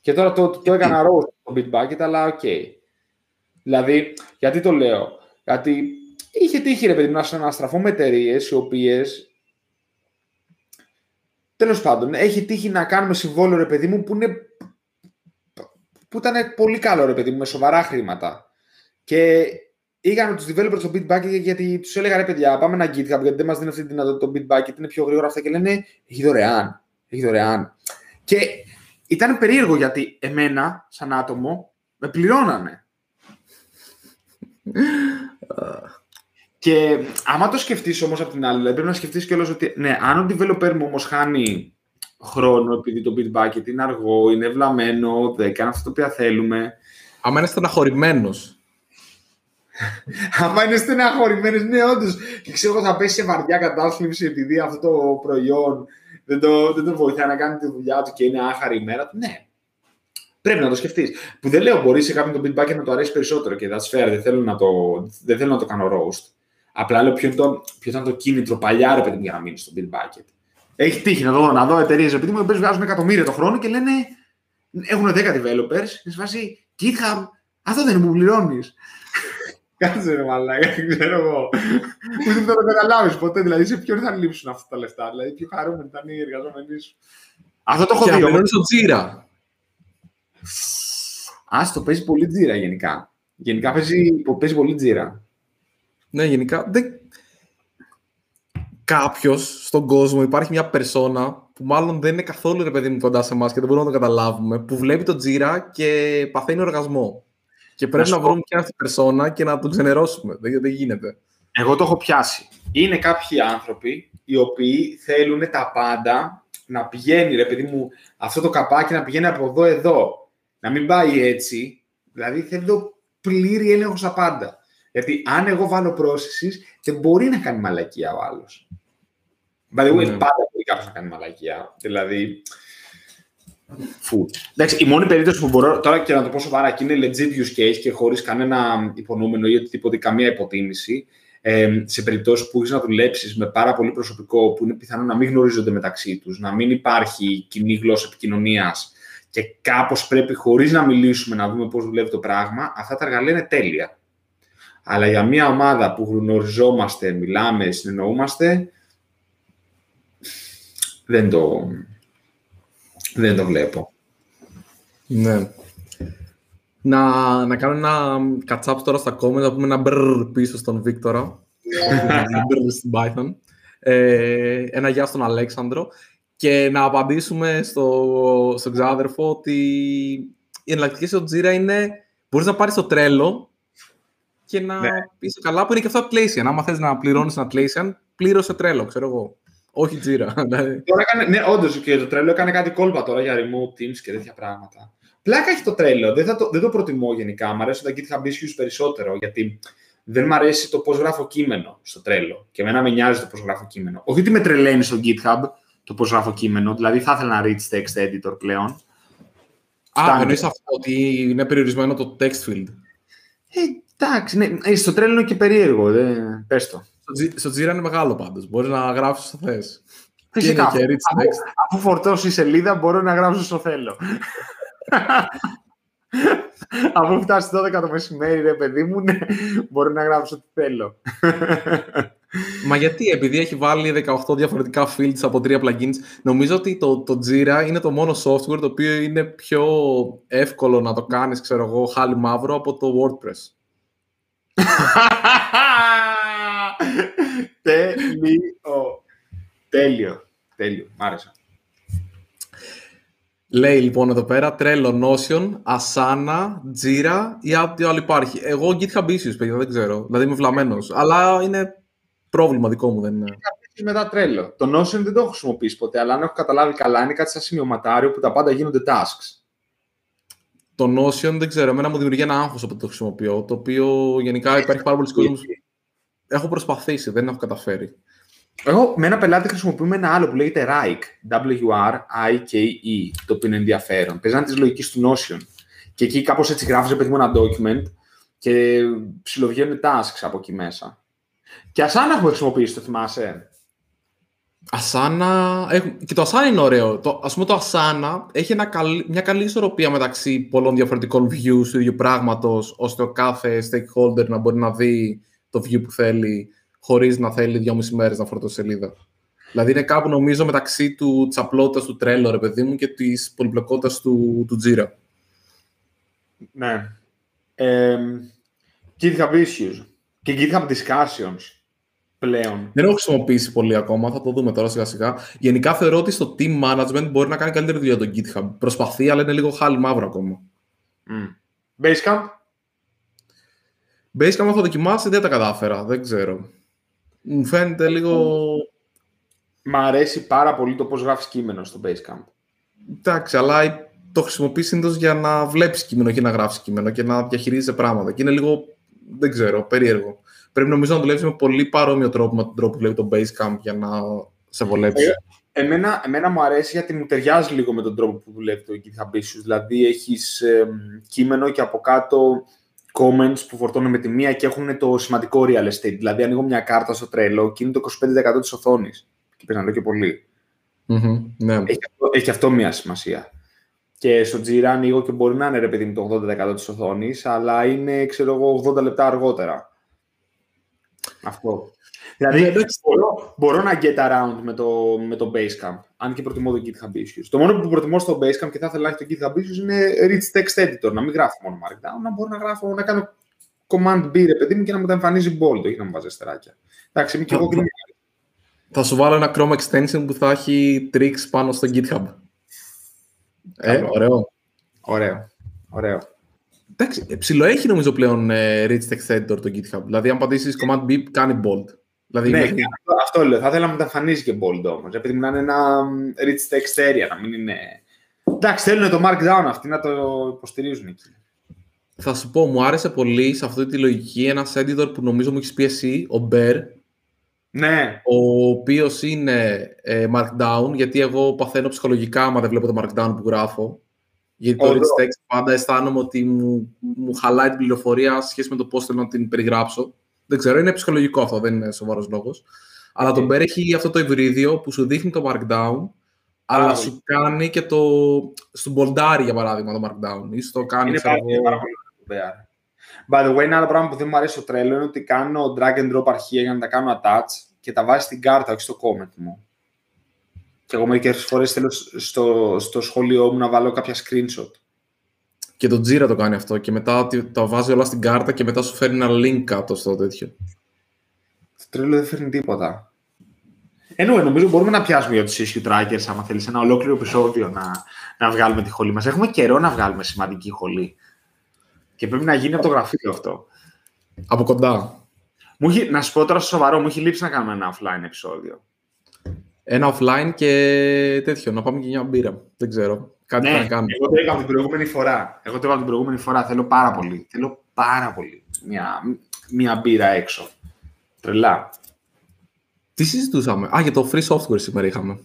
Και τώρα το, το έκανα roast στο Bitbucket, αλλά OK. Okay. Δηλαδή, γιατί το λέω; Γιατί είχε τύχει ρε παιδί να συναναστραφώ με εταιρείες οι οποίες. Τέλος πάντων, έχει τύχει να κάνουμε συμβόλαιο ρε παιδί μου που, είναι, που ήταν πολύ καλό ρε παιδί μου, με σοβαρά χρήματα. Και είχαν τους developers στο Bitbucket γιατί τους έλεγα ρε παιδιά, πάμε ένα GitHub γιατί δεν μας δίνει αυτή τη δυνατότητα το Bitbucket, είναι πιο γρήγορα αυτά και λένε έχει δωρεάν. Έχει δωρεάν. Και ήταν περίεργο γιατί εμένα, σαν άτομο, με πληρώνανε. <laughs> και άμα το σκεφτείς όμως από την άλλη, δηλαδή πρέπει να σκεφτείς κιόλας ότι ναι, αν ο developer μου όμως χάνει χρόνο επειδή το Bitbucket είναι αργό, είναι βλαμμένο, δεν κάνει αυτό το οποίο θέλουμε. Άμα είναι στεναχωρημένος Άμα είναι στεναχωρημένε, ναι, όντως. Και ξέρω εγώ θα πέσει σε βαριά κατάθλιψη επειδή αυτό το προϊόν δεν το, δεν το βοηθάει να κάνει τη δουλειά του και είναι άχαρη η μέρα του. Ναι. Πρέπει να το σκεφτείς. Που δεν λέω μπορεί σε κάποιον το beatback να το αρέσει περισσότερο και that's fair. Δεν θέλω να το, δεν θέλω να το κάνω roast. Απλά λέω ποιο, το, ποιο ήταν το κίνητρο παλιά ρε παιδί για να μείνεις στο beatbucket. Έχει τύχει να δω, να δω εταιρείες επειδή μου βγάζουν εκατομμύρια το χρόνο και λένε έχουν 10 developers και σε φάση GitHub, αυτό δεν είναι που πληρώνεις. <laughs> Κάτσε ρε μαλάκα, ξέρω εγώ. Που <laughs> δεν το καταλάβεις ποτέ. Δηλαδή, σε ποιον θα λείψουν αυτά τα λεφτά. Δηλαδή, πιο χαρούμενοι ήταν οι εργαζόμενοι σου. Αυτό το έχω δει. Αυτό στο τζίρα. Α, το παίζει πολύ τζίρα γενικά. Γενικά παίζει, παίζει πολύ τζίρα. Ναι, γενικά. Δεν... Κάποιος στον κόσμο υπάρχει μια περσόνα που μάλλον δεν είναι καθόλου ρε παιδί μου κοντά σε εμάς και δεν μπορούμε να το καταλάβουμε, που βλέπει τον τζίρα και παθαίνει οργασμό. Και πρέπει να, να βρούμε και αυτή την περσόνα και να τον ξενερώσουμε. Δεν, δεν γίνεται. Εγώ το έχω πιάσει. Είναι κάποιοι άνθρωποι οι οποίοι θέλουν τα πάντα να πηγαίνει, ρε παιδί μου, αυτό το καπάκι να πηγαίνει από εδώ εδώ. Να μην πάει έτσι. Δηλαδή θέλω πλήρη έλεγχο στα πάντα. Γιατί αν εγώ βάλω πρόσθεσης, δεν μπορεί να κάνει μαλακία ο άλλος. By the way, ναι. πάντα μπορεί κάποιος να κάνει μαλακία. Δηλαδή, Φου. Εντάξει, η μόνη περίπτωση που μπορώ τώρα και να το πω σοβαρά και είναι legit use case και χωρίς κανένα υπονοούμενο ή οτιδήποτε, καμία υποτίμηση, ε, σε περιπτώσεις που έχεις να δουλέψεις με πάρα πολύ προσωπικό που είναι πιθανό να μην γνωρίζονται μεταξύ τους, να μην υπάρχει κοινή γλώσσα επικοινωνίας και κάπως πρέπει χωρίς να μιλήσουμε να δούμε πώς δουλεύει το πράγμα, αυτά τα εργαλεία είναι τέλεια. Αλλά για μια ομάδα που γνωριζόμαστε, μιλάμε, συνεννοούμαστε, δεν το, δεν το βλέπω. Ναι. Να, να κάνω ένα catch-up τώρα στα comment, να πούμε ένα μπρρ πίσω στον Βίκτορα. μπρρ στην Python. Ε, ένα γεια στον Αλέξανδρο. Και να απαντήσουμε στο, στον ξάδερφο ότι η εναλλακτική στο Jira είναι μπορείς να πάρεις το τρέλο και να ναι. είσαι καλά που είναι και αυτό Atlassian. Άμα θες να πληρώνεις ένα Atlassian, πλήρωσε τρέλο, ξέρω εγώ. Όχι τζίρα. <laughs> Δηλαδή. Τώρα έκανε, ναι, όντως και το τρέλο έκανε κάτι κόλπα τώρα για remote teams και τέτοια πράγματα. Πλάκα έχει το τρέλο. Δεν, το, δεν το προτιμώ γενικά. Μ' αρέσουν τα GitHub issues περισσότερο γιατί δεν μ' αρέσει το πώς γράφω κείμενο στο τρέλο. Και εμένα με νοιάζει το πώς γράφω κείμενο. Όχι ότι με τρελαίνει στο GitHub το πώς γράφω κείμενο. Δηλαδή θα ήθελα ένα rich text editor πλέον. Α, εννοείς αυτό ότι είναι περιορισμένο το text field. Ε, εντάξει, ναι. Ε, στο τρέλο είναι και περίεργο. Δε... Πες το. Στο Jira είναι μεγάλο πάντως. Μπορείς να γράψεις όσο θες. Φυσικά. Αφού, αφού φορτώσει η σελίδα, μπορώ να γράψω όσο θέλω. Αφού φτάσει 12 το μεσημέρι, ρε παιδί μου, ναι, μπορώ να γράψω ό,τι θέλω. Μα γιατί, επειδή έχει βάλει 18 διαφορετικά fields από τρία plugins, νομίζω ότι το, το Jira είναι το μόνο software το οποίο είναι πιο εύκολο να το κάνεις, ξέρω εγώ, χάλι μαύρο από το WordPress. <laughs> Τέλειο. Τέλειο. Τέλειο. Μ' άρεσε. Λέει λοιπόν εδώ πέρα Trello, Notion, Asana, Jira ή ό,τι άλλο υπάρχει. Εγώ GitHub issues, παιδιά, δεν ξέρω. Δηλαδή είμαι βλαμμένος. Αλλά είναι πρόβλημα δικό μου, δεν είναι. μετά Trello. Το Notion δεν το έχω χρησιμοποιήσει ποτέ, αλλά αν έχω καταλάβει καλά, είναι κάτι σαν σημειωματάριο που τα πάντα γίνονται tasks. Το Notion δεν ξέρω. Εμένα μου δημιουργεί ένα άγχος από το χρησιμοποιώ. Το οποίο γενικά υπάρχει πάρα πολλοί κόσμος. Έχω προσπαθήσει, δεν έχω καταφέρει. Εγώ με ένα πελάτη χρησιμοποιούμε ένα άλλο που λέγεται RIKE, W-R-I-K-E, το οποίο είναι ενδιαφέρον. Παίζανε τη λογική του Notion. Και εκεί κάπως έτσι γράφεις, παιδί μου, ένα document και ψιλοβγαίνουν tasks από εκεί μέσα. Και Asana έχουμε χρησιμοποιήσει, το θυμάσαι; Asana, και το Asana είναι ωραίο. Το, ας πούμε το Asana έχει ένα μια καλή ισορροπία μεταξύ πολλών διαφορετικών views του ίδιου πράγματος, ώστε ο κάθε stakeholder να μπορεί να δει το view που θέλει χωρίς να θέλει δυόμιση μέρες να φορτώσει σελίδα. Δηλαδή είναι κάπου νομίζω μεταξύ του τσαπλότητας του τρέλο, ρε παιδί μου, και της πολυπλοκότητας του, του Jira. Ναι. Ε, GitHub Issues και GitHub Discussions πλέον. Δεν έχω χρησιμοποιήσει πολύ ακόμα, θα το δούμε τώρα σιγά σιγά. Γενικά θεωρώ ότι στο team management μπορεί να κάνει καλύτερη δουλειά το GitHub. Προσπαθεί, αλλά είναι λίγο χάλι μαύρο ακόμα. Mm. Basecamp; Basecamp έχω δοκιμάσει, δεν τα κατάφερα. Δεν ξέρω. Μου φαίνεται λίγο... Μ' αρέσει πάρα πολύ το πώς γράφεις κείμενο στο Basecamp. Εντάξει, αλλά το χρησιμοποιείς συνήθως για να βλέπεις κείμενο και να γράφεις κείμενο και να διαχειρίζεσαι πράγματα. Και είναι λίγο, δεν ξέρω, περίεργο. Πρέπει νομίζω να δουλεύει με πολύ παρόμοιο τρόπο με τον τρόπο που βλέπει το Basecamp για να σε βολέψει. Ε, εμένα, εμένα μου αρέσει γιατί μου ταιριάζει λίγο με τον τρόπο που δουλεύει το GitHub Issues. Δηλαδή έχεις ε, κείμενο και από κάτω comments που φορτώνουν με τη μία και έχουν το σημαντικό real estate. Δηλαδή, ανοίγω μια κάρτα στο τρέλο και είναι το 25% της οθόνης. Και πες να λέω και πολυ mm ναι. έχει, αυτό, έχει αυτό μια σημασία. Και στο Jira ανοίγω και μπορεί να είναι ρε παιδί μου το 80% της οθόνης, αλλά είναι, ξέρω εγώ, 80 λεπτά αργότερα. Αυτό. Δηλαδή, ναι, μπορώ, μπορώ να get around με το, με το Basecamp, αν και προτιμώ το GitHub Issues. Το μόνο που προτιμώ στο Basecamp και θα ήθελα να έχει το GitHub Issues είναι Rich Text Editor, να μην γράφω μόνο Markdown, να μπορώ να γράφω, να κάνω Command B, ρε παιδί μου, και να μου τα εμφανίζει bold, όχι να μου βάζει αστεράκια. Εντάξει, είμαι και εγώ Θα σου βάλω ένα Chrome extension που θα έχει tricks πάνω στο GitHub. Ε, ωραίο. Ωραίο. Ωραίο. Εντάξει, ε, ψηλοέχει νομίζω πλέον ε, Rich Text Editor το GitHub. Δηλαδή, αν πατήσεις Command B, κάνει bold. Δηλαδή, ναι, μέχρι... αυτό, αυτό λέω. Θα ήθελα να μου τα εμφανίζει και bold όμως. Επειδή να είναι ένα rich text area, να μην είναι. Εντάξει, θέλουν το markdown αυτοί να το υποστηρίζουν εκεί. Θα σου πω, μου άρεσε πολύ σε αυτή τη λογική ένας editor που νομίζω μου έχεις πει εσύ, ο Bear. Ναι. Ο οποίος είναι ε, markdown, γιατί εγώ παθαίνω ψυχολογικά άμα δεν βλέπω το markdown που γράφω. Γιατί το rich text πάντα αισθάνομαι ότι μου, μου χαλάει την πληροφορία σχέση με το πώς θέλω να την περιγράψω. Δεν ξέρω, είναι ψυχολογικό αυτό, δεν είναι σοβαρός λόγος. Αλλά τον Bear έχει αυτό το υβρίδιο που σου δείχνει το markdown, αλλά σου κάνει και το. στον μπολντάρι, για παράδειγμα, το markdown. Ή στο κάνει. Είναι πάρα, πολύ το Bear. By the way, ένα άλλο πράγμα που δεν μου αρέσει στο τρέλο είναι ότι κάνω drag and drop αρχεία για να τα κάνω attach και τα βάζει στην κάρτα, όχι στο comment μου. Και εγώ μερικές φορές θέλω στο, στο σχολείο μου να βάλω κάποια screenshot. Και το Jira το κάνει αυτό και μετά τα βάζει όλα στην κάρτα και μετά σου φέρνει ένα link κάτω στο τέτοιο. Το τρέλο δεν φέρνει τίποτα. Ενώ νομίζω μπορούμε να πιάσουμε για τους issue trackers, άμα θέλεις ένα ολόκληρο επεισόδιο να, να βγάλουμε τη χολή μας. Έχουμε καιρό να βγάλουμε σημαντική χολή. Και πρέπει να γίνει από το γραφείο αυτό. Από κοντά. Μου να σου πω τώρα στο σοβαρό, μου έχει λείψει να κάνουμε ένα offline επεισόδιο. Ένα offline και τέτοιο, να πάμε και μια μπύρα. Δεν ξέρω. Κάτι ναι, να κάνουμε. Εγώ το έκανα την προηγούμενη φορά. Εγώ το έκανα την προηγούμενη φορά. Θέλω πάρα πολύ. Θέλω πάρα πολύ μια, μια μπύρα έξω. Τρελά. Τι συζητούσαμε; Α, για το free software σήμερα είχαμε. <laughs>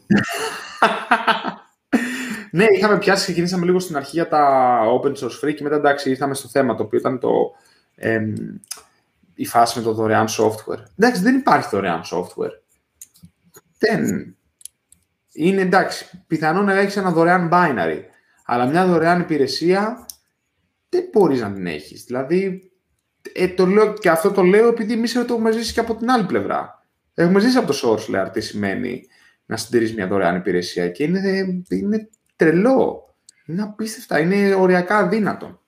Ναι, είχαμε πιάσει, ξεκινήσαμε λίγο στην αρχή για τα open source free και μετά εντάξει ήρθαμε στο θέμα το οποίο ήταν το, ε, η φάση με το δωρεάν software. Εντάξει, δεν υπάρχει δωρεάν software. Δεν. Είναι εντάξει, πιθανόν να έχεις ένα δωρεάν binary, αλλά μια δωρεάν υπηρεσία δεν μπορείς να την έχεις. Δηλαδή, ε, το λέω, και αυτό το λέω επειδή εμείς το έχουμε ζήσει και από την άλλη πλευρά. Έχουμε ζήσει από το source, τι σημαίνει να συντηρείς μια δωρεάν υπηρεσία και είναι, είναι τρελό. Είναι απίστευτα, είναι οριακά αδύνατο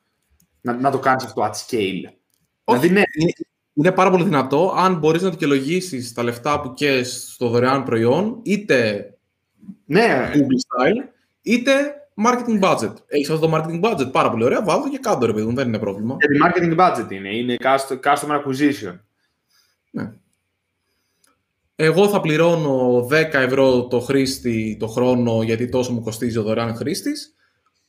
να, να το κάνεις αυτό at scale. Όχι, δηλαδή, ναι. είναι, είναι πάρα πολύ δυνατό αν μπορείς να δικαιολογήσεις τα λεφτά που καίς στο δωρεάν προϊόν, είτε ναι. Google style, είτε marketing budget. Έχεις αυτό το marketing budget, πάρα πολύ ωραία, βάλω και κάτω, ρε παιδί μου, δεν είναι πρόβλημα. Γιατί marketing budget είναι, είναι customer acquisition. Ναι. Εγώ θα πληρώνω 10 ευρώ το χρήστη το χρόνο γιατί τόσο μου κοστίζει ο δωρεάν χρήστης.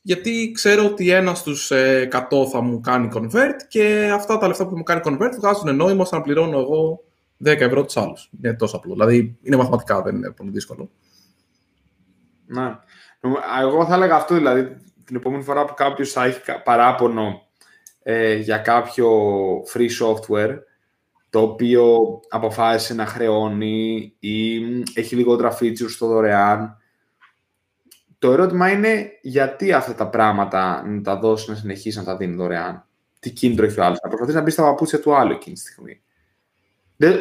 Γιατί ξέρω ότι ένας στους 100 ε, θα μου κάνει convert και αυτά τα λεφτά που μου κάνει convert βγάζουν νόημα ώστε να πληρώνω εγώ 10 ευρώ τους άλλους. Είναι τόσο απλό. Δηλαδή είναι μαθηματικά, δεν είναι πολύ δύσκολο. Ναι. Εγώ θα έλεγα αυτό δηλαδή την επόμενη φορά που κάποιος θα έχει παράπονο ε, για κάποιο free software το οποίο αποφάσισε να χρεώνει ή έχει λιγότερα features στο δωρεάν. Το ερώτημα είναι γιατί αυτά τα πράγματα να τα δώσει να συνεχίσει να τα δίνει δωρεάν; Τι κίνητρο έχει ο άλλος; Να προσπαθείς να μπεις στα παπούτσια του άλλου εκείνη τη στιγμή.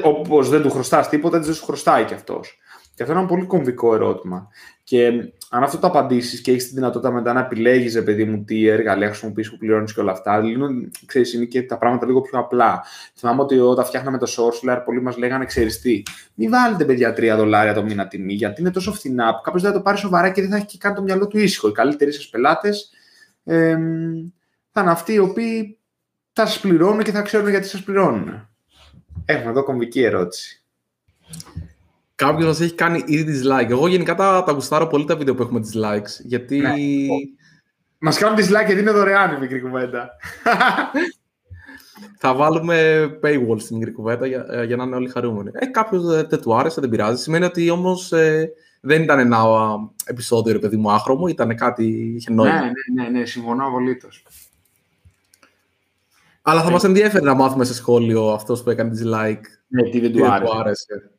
Όπως δεν του χρωστάς τίποτα, δεν σου χρωστάει κι αυτός. Και αυτό είναι ένα πολύ κομβικό ερώτημα. Και αν αυτό το απαντήσεις και έχεις τη δυνατότητα μετά να επιλέγεις, παιδί μου, τι εργαλεία χρησιμοποιείς που πληρώνεις και όλα αυτά, λίγο, ξέρεις, είναι και τα πράγματα λίγο πιο απλά. Θυμάμαι ότι όταν φτιάχναμε το Sourceler, πολλοί μας λέγανε, ξέρεις τι, μην βάλετε παιδιά 3 δολάρια το μήνα τιμή, γιατί είναι τόσο φθηνά που κάποιος δεν θα το πάρει σοβαρά και δεν θα έχει καν το μυαλό του ήσυχο. Οι καλύτεροι σας πελάτες ε, θα είναι αυτοί οι οποίοι θα σας πληρώνουν και θα ξέρουν γιατί σας πληρώνουν. Έχουμε εδώ κομβική ερώτηση κάποιος μας έχει κάνει ήδη dislike. Εγώ γενικά τα, τα γουστάρω πολύ τα βίντεο που έχουμε dislikes. Γιατί. Ναι. Μας κάνουν dislike γιατί είναι δωρεάν η μικρή κουβέντα. <laughs> θα βάλουμε paywall στην μικρή κουβέντα για, ε, για να είναι όλοι χαρούμενοι. Ε, Κάποιος δεν του άρεσε, δεν πειράζει. Σημαίνει ότι όμως ε, δεν ήταν ένα επεισόδιο, ρε παιδί μου, άχρωμο, ήταν κάτι, είχε νόημα. Ναι, ναι, ναι, ναι συμφωνώ απολύτως. Αλλά θα ε. μας ενδιαφέρει να μάθουμε σε σχόλιο αυτός που έκανε dislike. Ναι, τι δεν του άρεσε.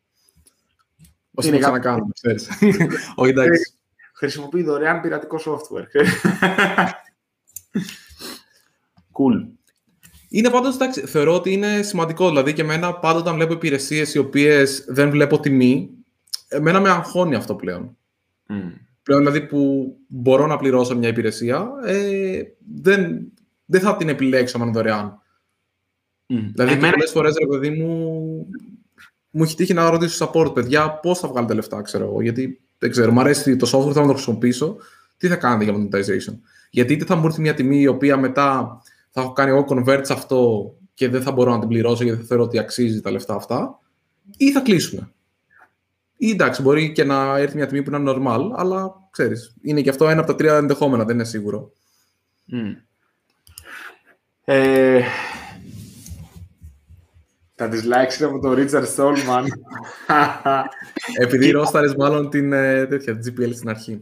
Άρεσε. Όσο είναι το ξανακάνουμε, ξέρεις. <laughs> Όχι, εντάξει. Χρησιμοποιεί δωρεάν πειρατικό software. <laughs> cool. Είναι πάντως, εντάξει, θεωρώ ότι είναι σημαντικό. Δηλαδή και εμένα πάντα όταν βλέπω υπηρεσίες οι οποίες δεν βλέπω τιμή, εμένα με αγχώνει αυτό πλέον. Mm. Πλέον δηλαδή που μπορώ να πληρώσω μια υπηρεσία, ε, δεν, δεν θα την επιλέξω αν είναι δωρεάν. Mm. Δηλαδή εμένα... πολλές φορές, ρε παιδί μου, μου έχει τύχει να ρωτήσω support, παιδιά, πώς θα βγάλετε λεφτά, ξέρω εγώ. Γιατί δεν ξέρω, μου αρέσει το software, θα το χρησιμοποιήσω. Τι θα κάνετε για monetization; Γιατί είτε θα μου έρθει μια τιμή η οποία μετά θα έχω κάνει εγώ convert σε αυτό και δεν θα μπορώ να την πληρώσω γιατί θα θεωρώ ότι αξίζει τα λεφτά αυτά, ή θα κλείσουμε. Ή εντάξει, μπορεί και να έρθει μια τιμή που είναι normal, αλλά ξέρεις, είναι και αυτό ένα από τα τρία ενδεχόμενα, δεν είναι σίγουρο. Mm. Ε, τα dislikes είναι από τον Richard Stallman. <laughs> Επειδή ρόσταρες μάλλον την ε, τέτοια GPL στην αρχή.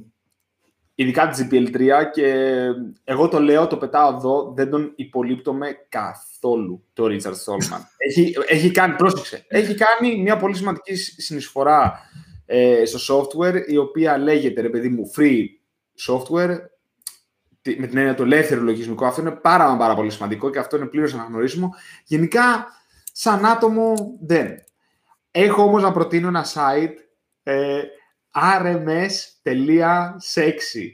Ειδικά τη GPL3 και εγώ το λέω, το πετάω εδώ, δεν τον υπολείπτομαι καθόλου το Richard Stallman. <laughs> έχει, έχει κάνει, πρόσεξε, έχει κάνει μια πολύ σημαντική συνεισφορά ε, στο software, η οποία λέγεται, ρε παιδί μου, free software, με την έννοια του ελεύθερου λογισμικού. Αυτό είναι πάρα, πάρα πολύ σημαντικό και αυτό είναι πλήρως αναγνωρίσιμο. Γενικά, σαν άτομο δεν. Έχω όμως να προτείνω ένα site ε, rms.sexy.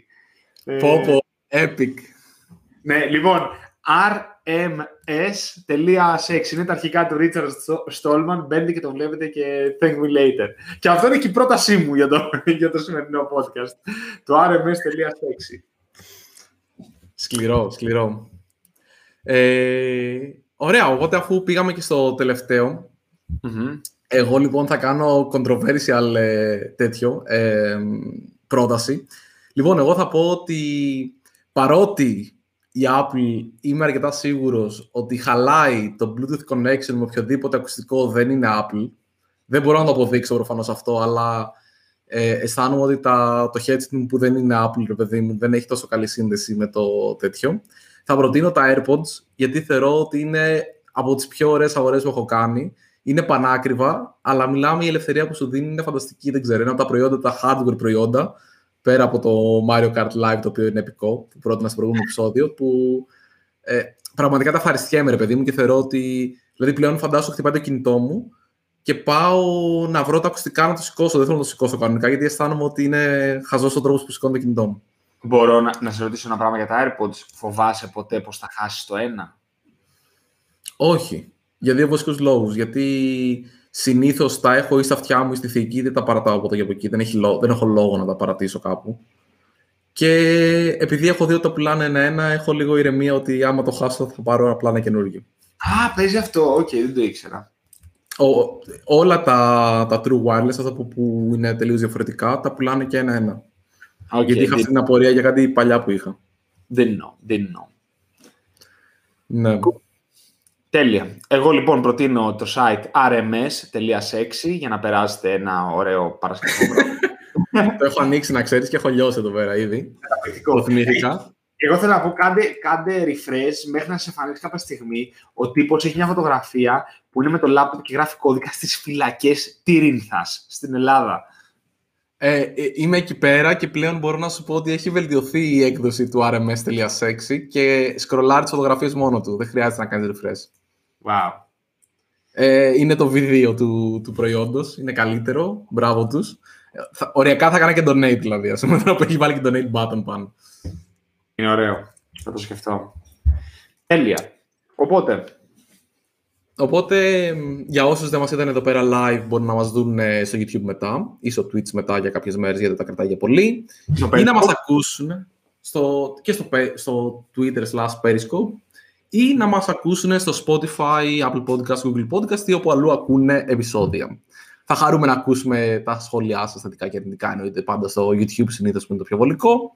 Πω πω, epic. Ναι, λοιπόν, rms.sexy. Είναι τα αρχικά του Richard Stallman. Μπαίνετε και το βλέπετε και thank me later. Και αυτό είναι και η πρότασή μου για το, <laughs> για το σημερινό podcast. Το rms.sexy. Σκληρό, σκληρό. Ε, Ωραία, οπότε αφού πήγαμε και στο τελευταιο εγώ λοιπόν θα κάνω controversial ε, τέτοιο ε, πρόταση. Λοιπόν, εγώ θα πω ότι παρότι η Apple είμαι αρκετά σίγουρος ότι χαλάει το Bluetooth connection με οποιοδήποτε ακουστικό δεν είναι Apple. Δεν μπορώ να το αποδείξω προφανώς αυτό, αλλά ε, αισθάνομαι ότι τα, το headset μου που δεν είναι Apple, ρε παιδί μου, δεν έχει τόσο καλή σύνδεση με το τέτοιο. Θα προτείνω τα AirPods, γιατί θεωρώ ότι είναι από τις πιο ωραίες αγορές που έχω κάνει. Είναι πανάκριβα, αλλά μιλάμε η ελευθερία που σου δίνει είναι φανταστική, δεν ξέρω. Είναι από τα προϊόντα, τα hardware προϊόντα, πέρα από το Mario Kart Live, το οποίο είναι επικό, που πρότεινα στο προηγούμενο επεισόδιο, που ε, πραγματικά τα ευχαριστιέμαι, ρε παιδί μου, και θεωρώ ότι. Δηλαδή, πλέον φαντάζομαι χτυπάει το κινητό μου και πάω να βρω τα ακουστικά να το σηκώσω. Δεν θέλω να το σηκώσω κανονικά, γιατί αισθάνομαι ότι είναι χαζός ο τρόπος που σηκώνω το κινητό μου. Μπορώ να, να σε ρωτήσω ένα πράγμα για τα AirPods. Φοβάσαι ποτέ πως θα χάσεις το ένα; Όχι. Για δύο βασικούς λόγους. Γιατί συνήθως τα έχω ή στα αυτιά μου ή στη θήκη, δεν τα παρατάω από εδώ και από εκεί. Δεν, έχει, δεν έχω λόγο να τα παρατήσω κάπου. Και επειδή έχω δει ότι τα πουλάνε ένα-ένα, έχω λίγο ηρεμία ότι άμα το χάσω θα πάρω απλά ένα καινούργιο. Α, παίζει αυτό. OK, okay, δεν το ήξερα. Ο, όλα τα, τα true wireless, αυτά που, που είναι τελείως διαφορετικά, τα πουλάνε και ένα-ένα. Okay, Γιατί είχα αυτή την απορία για κάτι παλιά που είχα. Δεν εννοώ, δεν εννοώ. Ναι. Τέλεια. Εγώ λοιπόν προτείνω το site rms.sexy για να περάσετε ένα ωραίο παρασκευό <laughs> το έχω ανοίξει να ξέρεις και έχω λιώσει εδώ πέρα ήδη. Το θυμήθηκα. Εγώ θέλω να πω, κάντε, κάντε refresh μέχρι να σε εμφανίσει κάποια στιγμή. Ο τύπος έχει μια φωτογραφία που είναι με το laptop και γράφει κώδικα στις φυλακές Τυρίνθας στην Ελλάδα. Ε, ε, είμαι εκεί πέρα και πλέον μπορώ να σου πω ότι έχει βελτιωθεί η έκδοση του rms.sexy και σκρολάρει τις φωτογραφίες μόνο του. Δεν χρειάζεται να κάνεις refresh. Wow. Ε, είναι το βίντεο του, του προϊόντος, είναι καλύτερο, μπράβο τους. Θα, οριακά θα έκανα και donate δηλαδή, ας πούμε, <laughs> που έχει βάλει και donate button πάνω. Είναι ωραίο. Θα το σκεφτώ. Τέλεια. Οπότε. Οπότε, για όσους δεν μας είδαν εδώ πέρα live, μπορούν να μας δουν ε, στο YouTube μετά ή στο Twitch μετά για κάποιες μέρες, γιατί τα κρατάει για πολύ. ή να μας ακούσουν στο, και στο, στο Twitter slash Periscope ή να μας ακούσουν στο Spotify, Apple Podcast, Google Podcast ή όπου αλλού ακούνε επεισόδια. Θα χαρούμε να ακούσουμε τα σχόλιά σας, θετικά και αρνητικά, εννοείται πάντα στο YouTube συνήθως που είναι το πιο βολικό.